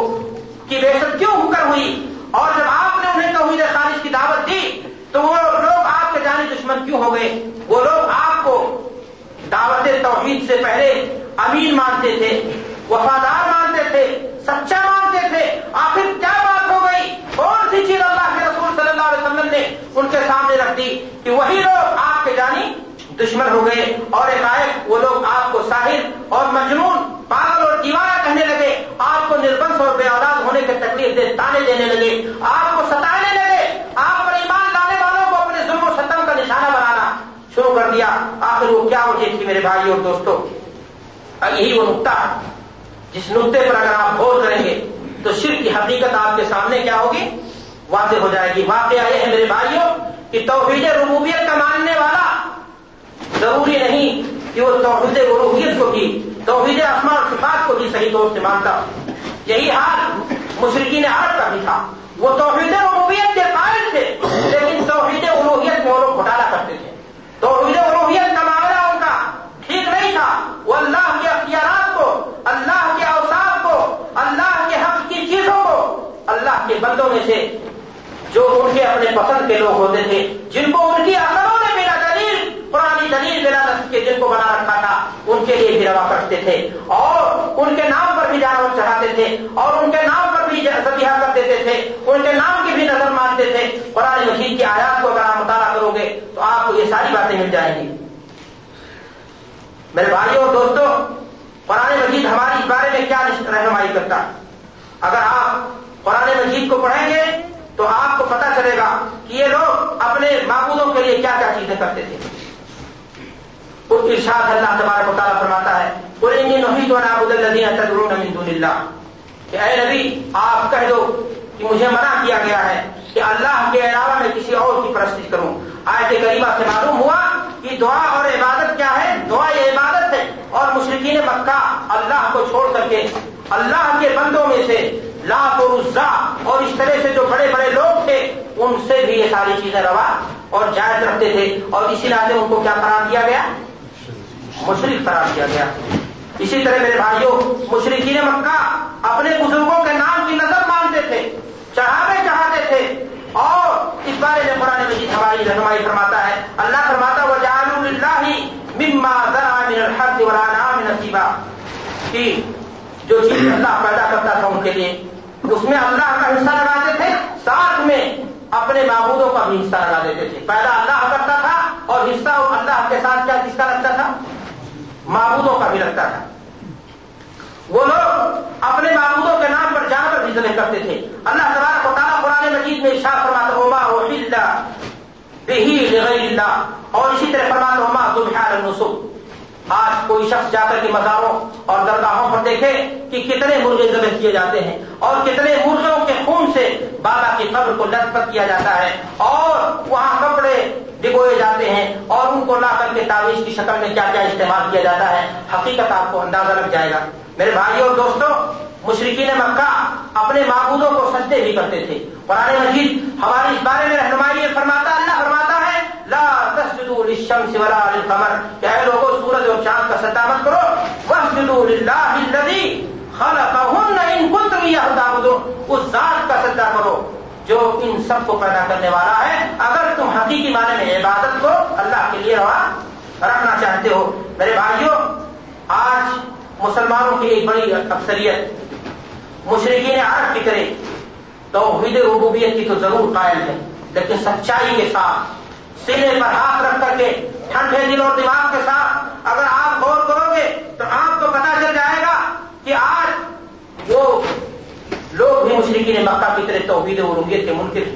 کی بحثت کیوں ہو کر ہوئی؟ اور جب آپ نے انہیں توحید خالص کی دعوت دی، تو وہ لوگ آپ کے جانے دشمن کیوں ہو گئے؟ وہ لوگ آپ کو دعوت توحید سے پہلے امین مانتے تھے، وفادار سچا مانتے تھے۔ آخر کیا بات ہو گئی؟ کون سی چیز اللہ کے رسول صلی اللہ علیہ وسلم نے ان کے سامنے رکھ دی کہ وہی لوگ آپ کے جانی دشمن ہو گئے اور ایک وہ لوگ آپ کو ساحل اور مجنون، پاگل اور دیوانہ کہنے لگے۔ آپ کو نربنس اور بے اولاد ہونے کے تکلیف دے، تانے دینے لگے۔ آپ کو ستانے لگے۔ آپ پر ایمان لانے والوں کو اپنے ظلم و ستم کا نشانہ بنانا شروع کر دیا۔ آخر وہ کیا وجہ تھی میرے بھائی اور دوستوں؟ یہی وہ نقطہ جس نقطے پر اگر آپ غور کریں گے تو شرک کی حقیقت آپ کے سامنے کیا ہوگی؟ واضح ہو جائے گی۔ واقعہ یہ ہے میرے بھائیوں کہ توحید ربوبیت کا ماننے والا ضروری نہیں کہ وہ توحید روحیت کو بھی، توحید اسما اور صفات کو بھی صحیح طور سے مانتا یہی حال مشرقین عرب کا بھی تھا۔ وہ توحید ربوبیت کے قائل تھے لیکن توحید الوحیت میں وہ لوگ گھوٹالا کرتے تھے توحید الوحیت کا معاملہ ان کا ٹھیک نہیں تھا وہ اللہ کے اختیارات کو اللہ کے اوساف کو اللہ کے حق کی چیزوں کو اللہ کے بندوں میں سے جو ان کے اپنے پسند کے لوگ ہوتے تھے، جن کو ان کی اثروں نے بنا دلیل، پرانی دلیل بلا کے جن کو بنا رکھا تھا، ان کے لیے بھی روا کرتے تھے۔ اور ان کے نام پر بھی جانور چڑھاتے تھے، اور ان کے نام پر بھی ذبیحہ کر دیتے تھے، ان کے نام کی بھی نظر مانتے تھے۔ قرآن مجید کی آیات کو اگر آپ مطالعہ کرو گے، تو آپ کو یہ ساری باتیں مل جائیں گی۔ میرے بھائیوں اور دوستوں، قرآن مجید ہماری اس بارے میں کیا رہنمائی کرتا؟ اگر آپ قرآن مجید کو پڑھیں گے تو آپ کو پتا چلے گا کہ یہ لوگ اپنے معبودوں کے لیے کیا کیا چیزیں کرتے تھے۔ اس کی شاد اللہ تبارک و تعالیٰ فرماتا ہے پورے نہیں تو نابود اللہ۔ کہ اے نبی، آپ کہہ دو کہ مجھے منع کیا گیا ہے کہ اللہ کے علاوہ میں کسی اور کی پرست کروں۔ آیت کریمہ سے معلوم ہوا کہ دعا اور عبادت کیا ہے؟ دعا یہ عبادت ہے۔ اور مشرقین مکہ اللہ کو چھوڑ کر کے، اللہ کے بندوں میں سے لاکھ اور عزا اور اس طرح سے جو بڑے بڑے لوگ تھے، ان سے بھی یہ ساری چیزیں روا اور جائز رکھتے تھے۔ اور اسی ناطے ان کو کیا قرار دیا گیا؟ مشرق قرار دیا گیا۔ اسی طرح میرے بھائیوں، مشرقین مکہ اپنے بزرگوں کے نام کی نظر مانتے تھے، چڑھاوے چڑھاتے تھے۔ اور اس بارے میں قرآن مجید ہماری رہنمائی فرماتا ہے۔ اللہ فرماتا وہ جان اللہ مما ذرا من الحق ورانا من نصیبہ کہ جو چیز اللہ پیدا کرتا تھا ان کے لیے اس میں اللہ کا حصہ لگاتے تھے، ساتھ میں اپنے معبودوں کا بھی حصہ لگا دیتے تھے۔ پیدا اللہ کرتا تھا اور حصہ اللہ کے ساتھ کیا کس کا لگتا تھا؟ معبودوں کا بھی لگتا تھا۔ وہ لوگ اپنے معبودوں کے نام پر جانور بھی ذبح کرتے تھے۔ اللہ تبارک و تعالیٰ قرآن مجید میں اشاع فرماتا ہوما اللہ اور اسی طرح فرماتا ہوما ذبحار النسب آج کوئی شخص جا کر کے مزاروں اور درگاہوں پر دیکھے کہ کتنے مرغے ذبح کیے جاتے ہیں اور کتنے مرغوں کے خون سے بابا کی قبر کو لطف کیا جاتا ہے اور وہاں کپڑے ڈگوئے جاتے ہیں اور ان کو لا کر کے تعویذ کی شکل میں کیا کیا استعمال کیا جاتا ہے، حقیقت آپ کو اندازہ لگ جائے گا۔ میرے بھائی اور دوستوں مشرقین مکہ اپنے معبودوں کو سجدے بھی کرتے تھے۔ قرآن مجید ہماری اس بارے میں رہنمائی فرماتا، اللہ فرماتا ہے، لا تسجدوا للشمس ولا للقمر۔ کہ اے لوگوں سورج اور چاند کا سجدہ مت کرو۔ واسجدوا للہ الذی خلقهن ان کنتم ایاہ تعبدون۔ اس ذات کا سجدہ کرو جو ان سب کو پیدا کرنے والا ہے۔ اگر تم حقیقی معنی میں عبادت کو اللہ کے لیے روا رکھنا چاہتے ہو۔ میرے بھائیوں آج مسلمانوں کی ایک بڑی اکثریت۔ مشرقین عرب کی کرے تو ربوبیت کی تو ضرور قائم ہے لیکن سچائی کے ساتھ، سینے پر ہاتھ رکھ کر کے، ٹھنڈے دل اور دماغ کے ساتھ اگر آپ غور کرو گے تو آپ کو پتا چل جائے گا کہ آج وہ لوگ بھی مشرقین مکہ کی طرح توحید ربوبیت کے منکر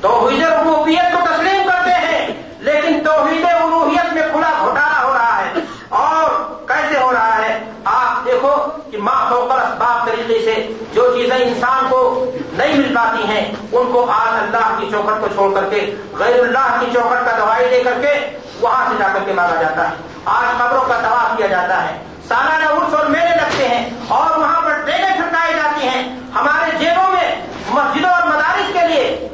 توحید ربوبیت کو تسلیم کرتے ہیں، لیکن توحید الوحیت میں کھلا گھوٹالا ہو رہا ہے اور کیسے ہو رہا ہے آپ دیکھو کہ ماں فوکر اسباب طریقے سے جو چیزیں انسان کو نہیں مل پاتی ہیں، ان کو آج اللہ کی چوکھٹ کو چھوڑ کر کے، غیر اللہ کی چوکھٹ کا دوائی دے کر کے وہاں سے جا کر کے مارا جاتا ہے۔ آج قبروں کا دوا کیا جاتا ہے۔ سالانہ عرص اور میلے لگتے ہیں اور وہاں پر ٹرینیں ٹھنڈائی جاتی ہیں۔ ہمارے جیبوں میں مسجدوں اور مدارس کے لیے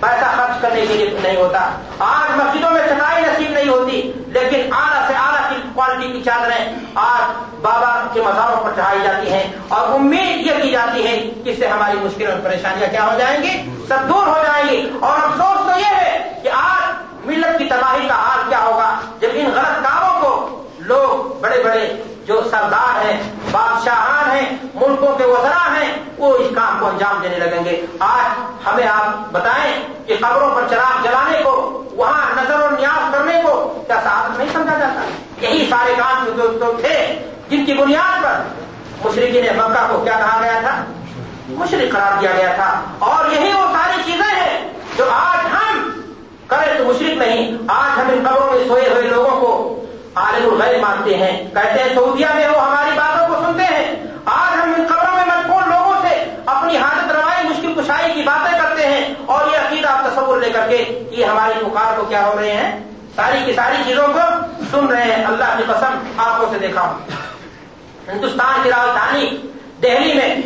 پیسہ خرچ کرنے کے لیے نہیں ہوتا۔ آج مسجدوں میں چٹائی نصیب نہیں ہوتی، لیکن اعلیٰ سے اعلیٰ کی کوالٹی کی چادریں آج بابا کے مزاروں پر چڑھائی جاتی ہیں اور امید یہ کی جاتی ہے کہ اس سے ہماری مشکل اور پریشانیاں کیا ہو جائیں گی؟ سب دور ہو جائیں گی۔ اور افسوس تو یہ ہے کہ آج ملت کی تباہی کا حال کیا ہوگا؟ جب ان غلط کاموں کو لوگ بڑے بڑے جو سردار ہیں، بادشاہان ہیں، ملکوں کے وزرا ہیں، وہ اس کام کو انجام دینے لگیں گے۔ آج ہمیں آپ بتائیں کہ قبروں پر چراغ جلانے کو، وہاں نظر و نیاز کرنے کو کیا ساتھ نہیں سمجھا جاتا؟ یہی سارے کام جو تھے، جن کی بنیاد پر مشرقی نے مکہ کو کیا کہا گیا تھا؟ مشرق قرار دیا گیا تھا۔ اور یہی وہ ساری چیزیں ہیں جو آج ہم کریں تو مشرق نہیں، آج ہم ان قبروں میں سوئے ہوئے لوگوں کو عالم الغیر مانتے ہیں۔ کہتے ہیں سعودیہ میں وہ ہماری باتوں کو سنتے ہیں۔ آج ہم ان قبروں میں مجبور لوگوں سے اپنی حالت روائی، مشکل کشائی کی باتیں کرتے ہیں اور یہ عقیدہ تصور لے کر کے یہ ہماری پکار کو کیا ہو رہے ہیں؟ ساری کی ساری چیزوں کو سن رہے ہیں۔ اللہ کی قسم، آنکھوں سے دیکھا ہوں۔ ہندوستان کی راجدھانی دہلی میں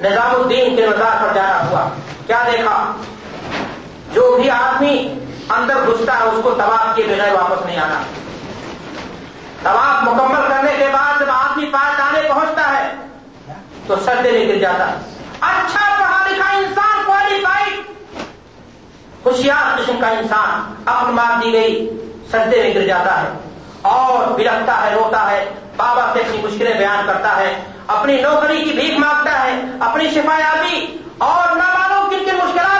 نظام الدین کے مزار پر جانا ہوا۔ کیا دیکھا؟ جو بھی آدمی اندر گھستا ہے، اس کو تباہ کے بغیر واپس نہیں آنا۔ طواف مکمل کرنے کے بعد جب آدمی پاس جانے پہنچتا ہے، تو سردے میں گر جاتا اچھا پڑھا لکھا انسان کوالیفائڈ ہوشیار قسم کا انسان، اپن مار دی گئی سردے میں گر جاتا ہے۔ اور بلکتا ہے، روتا ہے۔ بابا سے اپنی مشکلیں بیان کرتا ہے۔ اپنی نوکری کی بھیک مانگتا ہے، اپنی شفایابی اور نہ معلوم کن کن مشکلات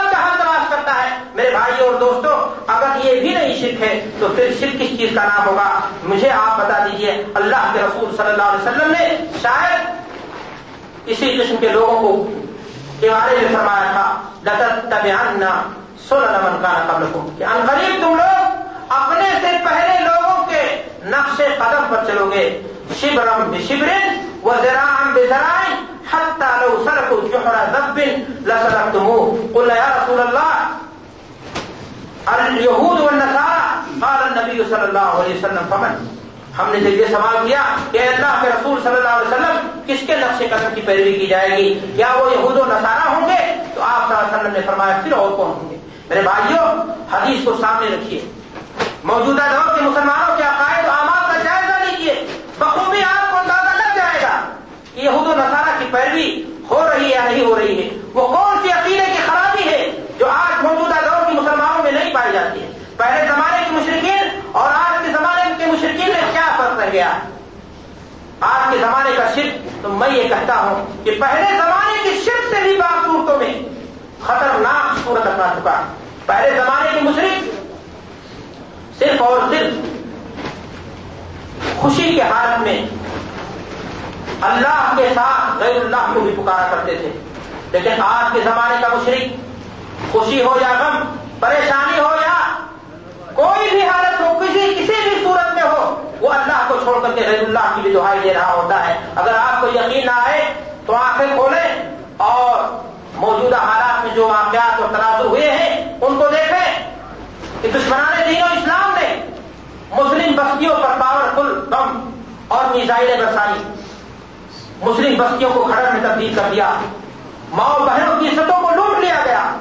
میرے بھائی اور دوستوں اگر یہ بھی نہیں شرک ہے، تو پھر شرک کس چیز کا نام ہوگا؟ مجھے آپ بتا دیجیے، اللہ کے رسول صلی اللہ علیہ وسلم نے شاید اسی قسم کے لوگوں کو کے بارے میں فرمایا تھا لطت طبیانہ سولہ نمن کا قبل کو کہ قریب تم لوگ اپنے سے پہلے لوگوں کے نقش قدم پر چلو گے۔ شبرم بشبرن و ذراعم بذرائن حتى لو سلكوا جحر ذب لسلكتموه قلنا يا رسول الله اليهود والنصارى قال النبي صلی اللہ علیہ وسلم، فمن؟ ہم نے جب یہ سوال کیا کہ اللہ کے رسول صلی اللہ علیہ وسلم، کس کے نقش قدم کی پیروی کی جائے گی؟ کیا وہ یہود و نصارہ ہوں گے؟ تو آپ صلی اللہ علیہ وسلم نے فرمایا، پھر اور کون ہوں گے؟ میرے بھائیوں، حدیث کو سامنے رکھیے۔ موجودہ دور کے مسلمانوں کے عقائد و آماد کا جائزہ لیجیے۔ بخوبی آپ کو اندازہ لگ جائے گا کہ یہود و نصارہ کی پیروی ہو رہی ہے یا نہیں ہو رہی ہے۔ وہ کون سی عقیدے کی خرابی ہے جو آج موجودہ نہیں پائی جاتی ہے۔ پہلے زمانے کے مشرقین اور آج کے زمانے کے مشرقین میں کیا فرق رہ گیا؟ آج کے زمانے کا شرک، تو میں یہ کہتا ہوں کہ پہلے زمانے کی شرک سے بھی بات صورتوں میں خطرناک صورت اپنا چکا۔ پہلے زمانے کے مشرق صرف اور صرف خوشی کے حالت میں اللہ کے ساتھ غیر اللہ کو بھی پکارا کرتے تھے۔ لیکن آج کے زمانے کا مشرق خوشی ہو یا غم پریشانی ہو یا کوئی بھی حالت ہو، کسی کسی بھی صورت میں ہو، وہ اللہ کو چھوڑ کر کے غیر اللہ کی بھی دہائی دے رہا ہوتا ہے۔ اگر آپ کو یقین نہ آئے تو آنکھیں کھولیں اور موجودہ حالات میں جو واقعات اور تناظر ہوئے ہیں، ان کو دیکھیں کہ دشمنان دین و اسلام نے مسلم بستیوں پر پاورفل بم اور میزائلیں برسائی۔ مسلم بستیوں کو کھڑر میں تبدیل کر دیا۔ ماؤ بہنوں کی عزتوں کو لوٹ لیا گیا۔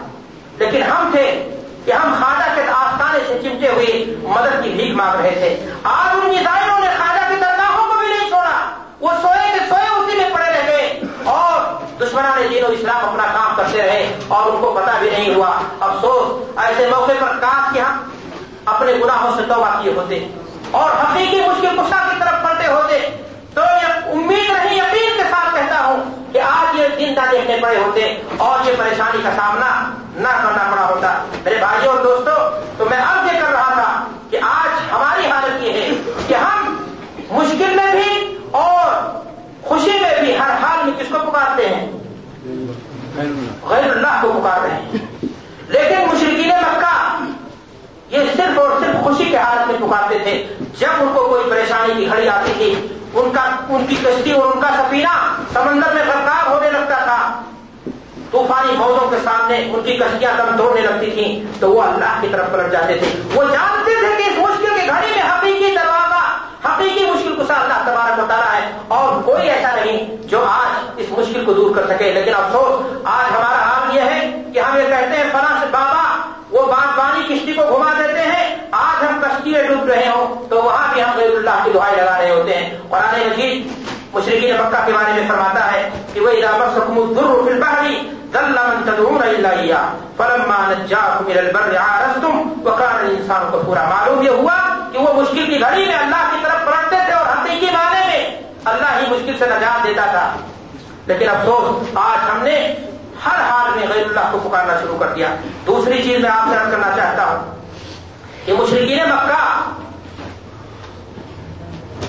لیکن ہم تھے کہ ہم خواجہ کے آستانے سے چمٹے ہوئے مدد کی بھیک مانگ رہے تھے۔ آج ان میزائلوں نے خواجہ کی درگاہوں کو بھی نہیں چھوڑا۔ وہ سوئے کے سوئے اسی میں پڑے رہ گئے۔ اور دشمنان دین و اسلام اپنا کام کرتے رہے اور ان کو پتا بھی نہیں ہوا۔ افسوس، ایسے موقع پر کاش کے ہم اپنے گناہوں سے توبہ کیے ہوتے۔ اور حقیقی مشکل کشا کی طرف پڑتے ہوتے۔ تو امید نہیں، یقین کے ساتھ کہتا ہوں کہ آج یہ دن نہ دیکھنے پڑے ہوتے اور یہ پریشانی کا سامنا نہ کرنا پڑا ہوتا۔ میرے بھائیوں اور دوستوں تو میں اب یہ کر رہا تھا کہ آج ہماری حالت یہ ہے کہ ہم مشکل میں بھی اور خوشی میں بھی ہر حال میں کس کو پکارتے ہیں؟ غیر اللہ کو پکارتے ہیں۔ لیکن مشرقین مکہ یہ صرف اور صرف خوشی کے حالت میں پکارتے تھے۔ جب ان کو کوئی پریشانی کی گھڑی آتی تھی ان کا ان کی کشتی اور ان کا سفینہ سمندر میں برقرار ہونے لگتا تھا۔ طوفانی موزوں کے سامنے ان کی کشتیاں دم توڑنے لگتی تھیں، تو وہ اللہ کی طرف پلٹ جاتے تھے۔ وہ جانتے تھے کہ اس مشکل کی گھڑی میں حقیقی دروازہ، حقیقی مشکل کو اللہ تبارک بتا رہا ہے۔ اور کوئی ایسا نہیں جو آج اس مشکل کو دور کر سکے۔ لیکن افسوس، آج ہمارا حال یہ ہے کہ ہم یہ کہتے ہیں، فلاں سے بابا، وہ باغبانی کشتی کو گھما دیتے ہیں، آج ہم کشتی میں ڈوب رہے ہوں۔ تو وہاں بھی ہم اللہ کی دعائیں لگا رہے ہوتے ہیں۔ قرآن مجید مشرقین مکہ کے بارے میں فرماتا ہے کہ وہ ادابت سکمت در فل بحری دل من تدعون الا اياه فلما نجاكم الى البر عارضتم وكان الانسان كفورا معلوم یہ ہوا کہ وہ مشکل کی گھڑی میں اللہ کی طرف پلٹتے تھے اور حقیقی معنی میں اللہ ہی مشکل سے نجات دیتا تھا۔ لیکن افسوس، آج ہم نے ہر حال میں غیر اللہ کو پکارنا شروع کر دیا۔ دوسری چیز میں آپ سے عرض کرنا چاہتا ہوں کہ مشرقین مکہ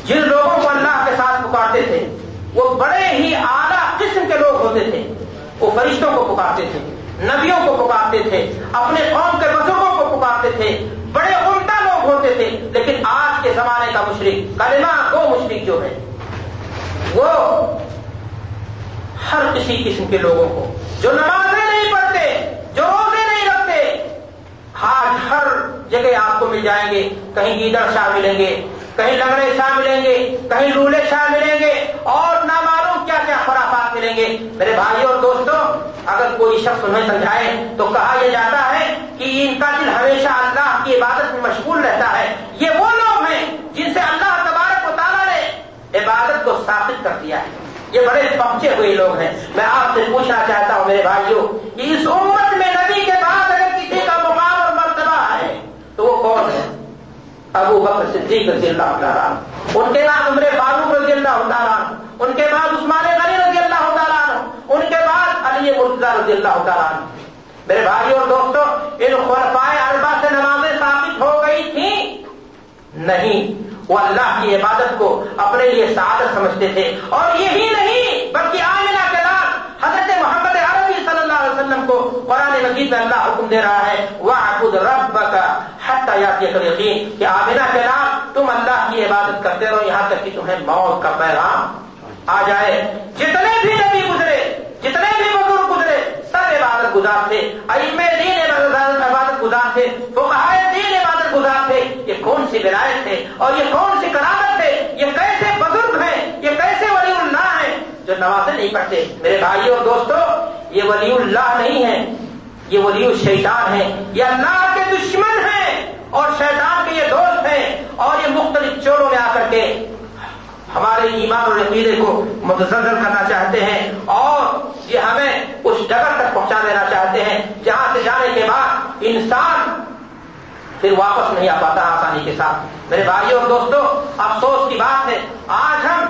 جن لوگوں کو اللہ کے ساتھ پکارتے تھے، وہ بڑے ہی اعلیٰ قسم کے لوگ ہوتے تھے۔ وہ فرشتوں کو پکارتے تھے، نبیوں کو پکارتے تھے، اپنے قوم کے بزرگوں کو پکارتے تھے۔ بڑے عمدہ لوگ ہوتے تھے، لیکن آج کے زمانے کا مشرق کلمہ کو مشرق جو ہے وہ ہر کسی قسم کے لوگوں کو، جو نمازیں نہیں پڑھتے، جو روزے نہیں رکھتے آج ہر جگہ آپ کو مل جائیں گے۔ کہیں گیدڑ شاہ ملیں گے، کہیں لگڑے شاہ ملیں گے، کہیں لولے شاہ ملیں گے اور نہ معلوم کیا کیا خرافات ملیں گے۔ میرے بھائی اور دوستوں، اگر کوئی شخص انہیں سمجھائے تو کہا یہ جاتا ہے کہ ان کا دل ہمیشہ اللہ کی عبادت میں مشغول رہتا ہے۔ یہ وہ لوگ ہیں جن سے اللہ تبارک و تعالیٰ نے عبادت کو ثابت کر دیا ہے۔ یہ بڑے پہنچے ہوئے لوگ ہیں۔ میں آپ سے پوچھنا چاہتا ہوں میرے بھائیوں کہ اس امت میں نبی تو وہ کون ہے؟ ابو بکر صدیق رضی اللہ تعالیٰ ان کے بعد عمر فاروق رضی اللہ تعالیٰ ان کے بعد عثمان غنی رضی اللہ تعالیٰ ان کے بعد علی مرتضی رضی اللہ تعالیٰ میرے بھائی اور دوستوں ان خلفائے اربا سے نمازیں ثابت ہو گئی تھیں؟ نہیں۔ وہ اللہ کی عبادت کو اپنے لیے سعادت سمجھتے تھے۔ اور یہی نہیں، بلکہ آمینہ کے بعد حضرت محمد اللہ علیہ وسلم کو قرآن مجید میں اللہ حکم دے رہا ہے وہ خود رب کا حت یقین کہ آمینہ کے بعد تم اللہ کی عبادت کرتے رہو، یہاں تک کہ تمہیں موت کا پیغام آ جائے۔ جتنے بھی نبی گزرے، جتنے بھی بزرگ گزرے، سب عبادت گزار تھے۔ علم دین عبادت گزار تھے۔ فقہائے دین عبادت گزار تھے۔ یہ کون سی ولایت ہے؟ اور یہ کون سی کرامت ہے؟ یہ کیسے بزرگ ہیں؟ یہ کیسے ولی اللہ ہیں؟ جو نمازیں نہیں پڑھتے۔ میرے بھائی اور دوستوں یہ ولی اللہ نہیں ہے، یہ ولی الشیطان ہے، یہ اللہ کے دشمن ہیں اور شیطان کے یہ دوست ہیں اور یہ مختلف چوروں میں آ کر کے ہمارے ایمان اور عقیدے کو متضر کرنا چاہتے ہیں اور یہ ہمیں اس جگہ تک پہنچا دینا چاہتے ہیں جہاں سے جانے کے بعد انسان پھر واپس نہیں آ پاتا آسانی کے ساتھ۔ میرے بھائیوں اور دوستوں، افسوس کی بات ہے، آج ہم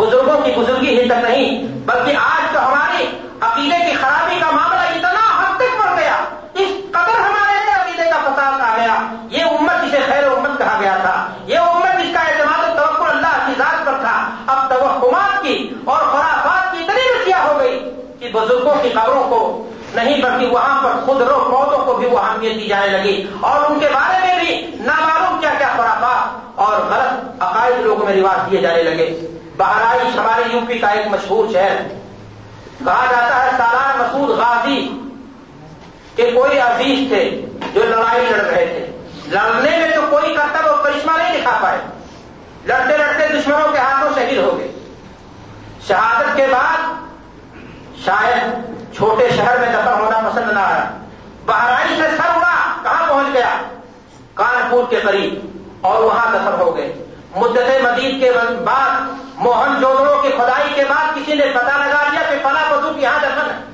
بزرگوں کی بزرگی ہی تک نہیں، بلکہ آج تو ہماری عقیدے کی خرابی کا معاملہ اتنا حد تک پڑ گیا۔ اس قدر ہمارے عقیدے کا فساد آ گیا۔ یہ امت جسے خیر امت کہا گیا تھا۔ یہ امت جس کا اعتماد توقع اللہ کی ذات پر تھا۔ اب توقعات کی اور خرافات کی اتنی رسیاں ہو گئی کہ بزرگوں کی قبروں کو نہیں، بلکہ وہاں پر خود رو پودوں کو بھی وہ اہمیت دی جانے لگی۔ اور ان کے بارے میں بھی نامعلوم کیا کیا خرافات اور غلط عقائد لوگوں میں رواج دیے جانے لگے۔ بہرائش ہمارے یو پی کا ایک مشہور شہر۔ کہا جاتا ہے سالار مسعود غازی کہ کوئی عزیز تھے جو لڑائی لڑ رہے تھے۔ لڑنے میں تو کوئی کرتب اور کرشمہ نہیں دکھا پائے۔ لڑتے لڑتے دشمنوں کے ہاتھوں شہید ہو گئے۔ شہادت کے بعد شاید چھوٹے شہر میں دفن ہونا پسند نہ آیا۔ بہرائی سے سر اڑا، کہاں پہنچ گیا؟ کانپور کے قریب اور وہاں دفن ہو گئے۔ مدت مزید کے بعد موہن جودروں کی کھدائی کے بعد کسی نے پتا لگا لیا کہ فلاں بزرگ یہاں دفن ہے۔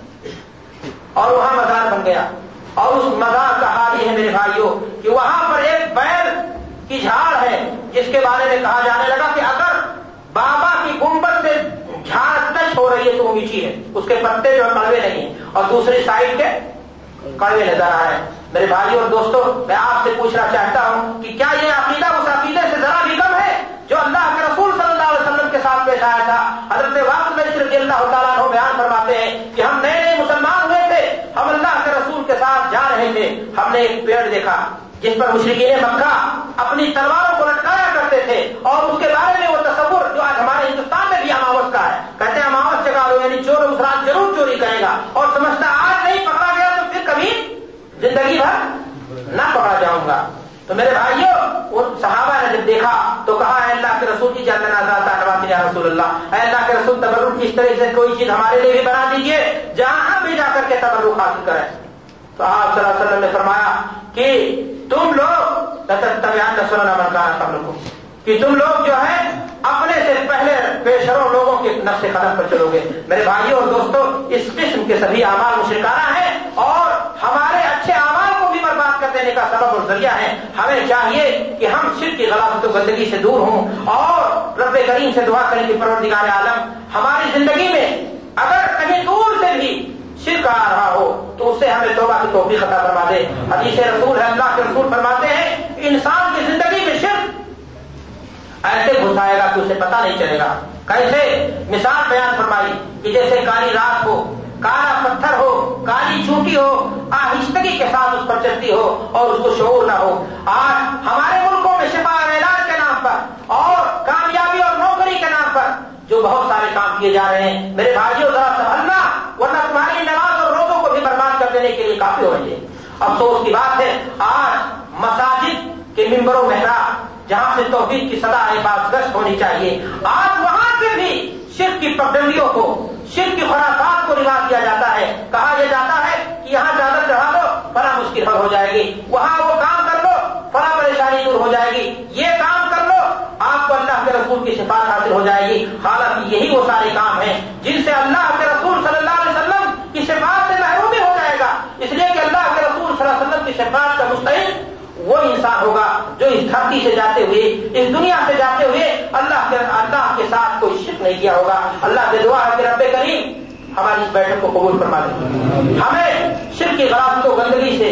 اور وہاں مزار بن گیا۔ اور اس مزار کا حال یہ ہے میرے بھائیوں کہ وہاں پر ایک بیل کی جھاڑ ہے، جس کے بارے میں کہا جانے لگا کہ اگر بابا کی گنبد سے جھاڑ ٹچ ہو رہی ہے تو وہ میٹھی ہے۔ اس کے پتے جو کڑوے نہیں اور دوسری سائڈ کے کڑوے نظر آئے۔ میرے بھائی اور دوستوں، میں آپ سے پوچھنا چاہتا ہوں کہ کیا یہ عقیدہ اس عقیدے سے ذرا جو اللہ کے رسول صلی اللہ علیہ وسلم کے ساتھ پیش آیا تھا، حضرت وقت میں صرف اللہ تعالیٰ عنہ بیان فرماتے ہیں کہ ہم نئے نئے مسلمان ہوئے تھے، ہم اللہ کے رسول کے ساتھ جا رہے تھے۔ ہم نے ایک پیڑ دیکھا، جس پر مشرقین مکہ اپنی تلواروں کو لٹکایا کرتے تھے اور اس کے بارے میں وہ تصور جو آج ہمارے ہندوستان میں بھی اماوت کا ہے۔ کہتے ہیں، اماوت چکا لو یعنی چور اس رات ضرور چوری کرے گا۔ اور سمجھتا، آج نہیں پکڑا گیا تو پھر کبھی زندگی بھر نہ پکڑا جاؤں گا۔ تو میرے بھائیوں ان صحابہ نے جب دیکھا تو کہا، اے اللہ کے رسول کی جاتا نازات یا رسول اللہ، اے اللہ کے رسول تبرک کی اس طرح سے کوئی چیز ہمارے لیے بھی بنا دیجیے جہاں بھی جا کر کے تبرک حاصل کریں۔ تو آپ صلی اللہ علیہ وسلم نے فرمایا کہ تم لوگ رسول اللہ نمن کا لوگوں کہ تم لوگ جو ہے اپنے سے پہلے پیشروں لوگوں کے نقش قدم پر چلو گے۔ میرے بھائیوں اور دوستوں، اس قسم کے سبھی اعمال مشرکانہ ہیں اور ہمارے اچھے اعمال کو بھی برباد کر دینے کا سبب اور ذریعہ ہے ہمیں چاہیے کہ ہم شرک کی غلط و گندگی سے دور ہوں اور رب کریم سے دعا کریں کہ پروردگار عالم، ہماری زندگی میں اگر کہیں دور سے بھی شرک آ رہا ہو تو اس سے ہمیں توبہ کی توفیق عطا فرما دے۔ حدیث رسول ہے، اللہ کے رسول فرماتے ہیں، انسان کی زندگی میں شرک ایسے گھسائے گا کہ اسے پتا نہیں چلے گا۔ کیسے؟ مثال بیان فرمائی کہ جیسے کالی رات ہو، کالا پتھر ہو، کالی چوٹی ہو، آہستگی کے ساتھ اس پر چلتی ہو اور اس کو شعور نہ ہو۔ آج ہمارے ملکوں میں شفا اور علاج کے نام پر اور کامیابی اور نوکری کے نام پر جو بہت سارے کام کیے جا رہے ہیں، میرے بھائیوں ذرا سنبھلنا ورنہ تمہاری نماز اور روزوں کو بھی برباد کر دینے کے لیے کافی ہو رہی ہے افسوس کی بات ہے، آج مساجد کے ممبر و محرا جہاں سے توحید کی سدا بات گشت ہونی چاہیے۔ آج وہاں سے بھی شرک کی پابندیوں کو، شرک کی خوراکات کو رواج کیا جاتا ہے۔ کہا یہ جاتا ہے کہ یہاں زیادہ چڑھا لو بڑا مشکل حل ہو جائے گی۔ وہاں وہ کام کر لو بڑا پریشانی دور ہو جائے گی۔ یہ کام کر لو، آپ کو اللہ کے رسول کی شفاعت حاصل ہو جائے گی۔ حالانکہ یہی وہ سارے کام ہیں جن سے اللہ کے رسول صلی اللہ علیہ وسلم کی شفاعت سے محروم ہو جائے گا۔ اس لیے کہ اللہ کے رسول صلی اللہ علیہ وسلم کی شفاعت کا مستحق وہ انسان ہوگا۔ دھرتی سے جاتے ہوئے، اس دنیا سے جاتے ہوئے اللہ کے اللہ کے ساتھ کوئی شرک نہیں کیا ہوگا۔ اللہ سے دعا ہے کہ رب کریم ہماری اس بیٹھک کو قبول فرما دے۔ ہمیں شرک کی غلط کو گندگی سے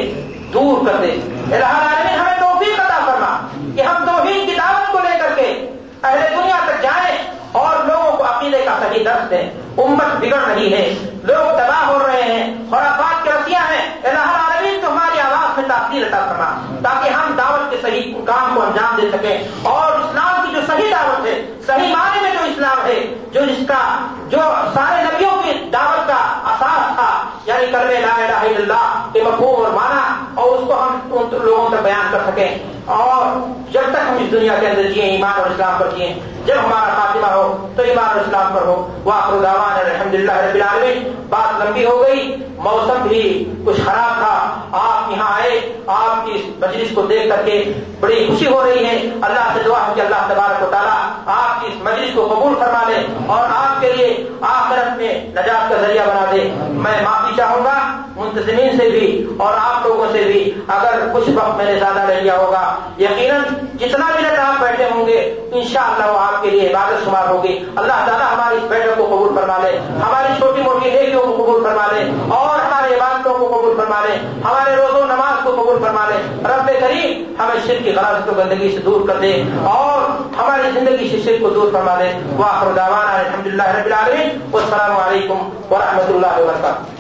دور کر دے۔ العالمین، ہمیں توفیق عطا فرما کہ ہم توحید کی دعوت کو لے کر کے اہل دنیا تک جائیں اور لوگوں کو عقیدے کا صحیح درد دیں۔ امت بگڑ رہی ہے، لوگ تباہ ہو رہے ہیں، خرافات کی رسیاں ہیں۔ العالمین تو ہماری آواز میں تاثیر عطا کرنا تاکہ ہم دعوت کے صحیح کام کو انجام دے سکیں اور اسلام کی جو صحیح دعوت ہے، صحیح معنی میں جو اسلام ہے، جو جس کا، جو سارے نبیوں کی دعوت کا اساس تھا یعنی کرنے لا الہ الا اللہ کے مفہوم اور معنی، اور اس کو ہم ان لوگوں تک بیان کر سکیں۔ اور جب تک ہم اس دنیا کے اندر جیے، ایمان اور اسلام پر جیے، جب ہمارا خاتمہ ہو، تو ایمان اور اسلام پر ہو۔ وہ دعوان الحمد للہ رب العالمین۔ بات لمبی ہو گئی، موسم بھی کچھ خراب تھا۔ آپ یہاں آئے، آپ کی مجلس کو دیکھ کر کے بڑی خوشی ہو رہی ہے۔ اللہ سے دعا ہے کہ اللہ تبارک و تعالیٰ آپ کی اس مجلس کو قبول فرما دے اور آپ کے لیے آخرت میں نجات کا ذریعہ بنا دے۔ میں معافی چاہوں گا منتظمین سے بھی اور آپ لوگوں سے بھی۔ اگر کچھ وقت میں نے زیادہ لے لیا ہوگا، یقیناً جتنا منٹ آپ بیٹھے ہوں گے، انشاءاللہ وہ آپ کے لیے عبادت شمار ہوگی۔ اللہ تعالیٰ ہماری اس بیٹھک کو قبول فرما لے۔ ہماری چھوٹی موٹی نیکیوں کو قبول فرما لے۔ اور ہمارے عبادتوں کو قبول فرما لے۔ ہمارے روزوں نماز کو قبول فرما لے۔ رب کریم ہمیں شرک کی غلط کو گندگی سے دور کر دے اور ہماری زندگی سے شرک کو دور فرما دے۔ واخر دعوانا الحمد للہ رب العالمین۔ والسلام علیکم ورحمۃ اللہ وبرکاتہ۔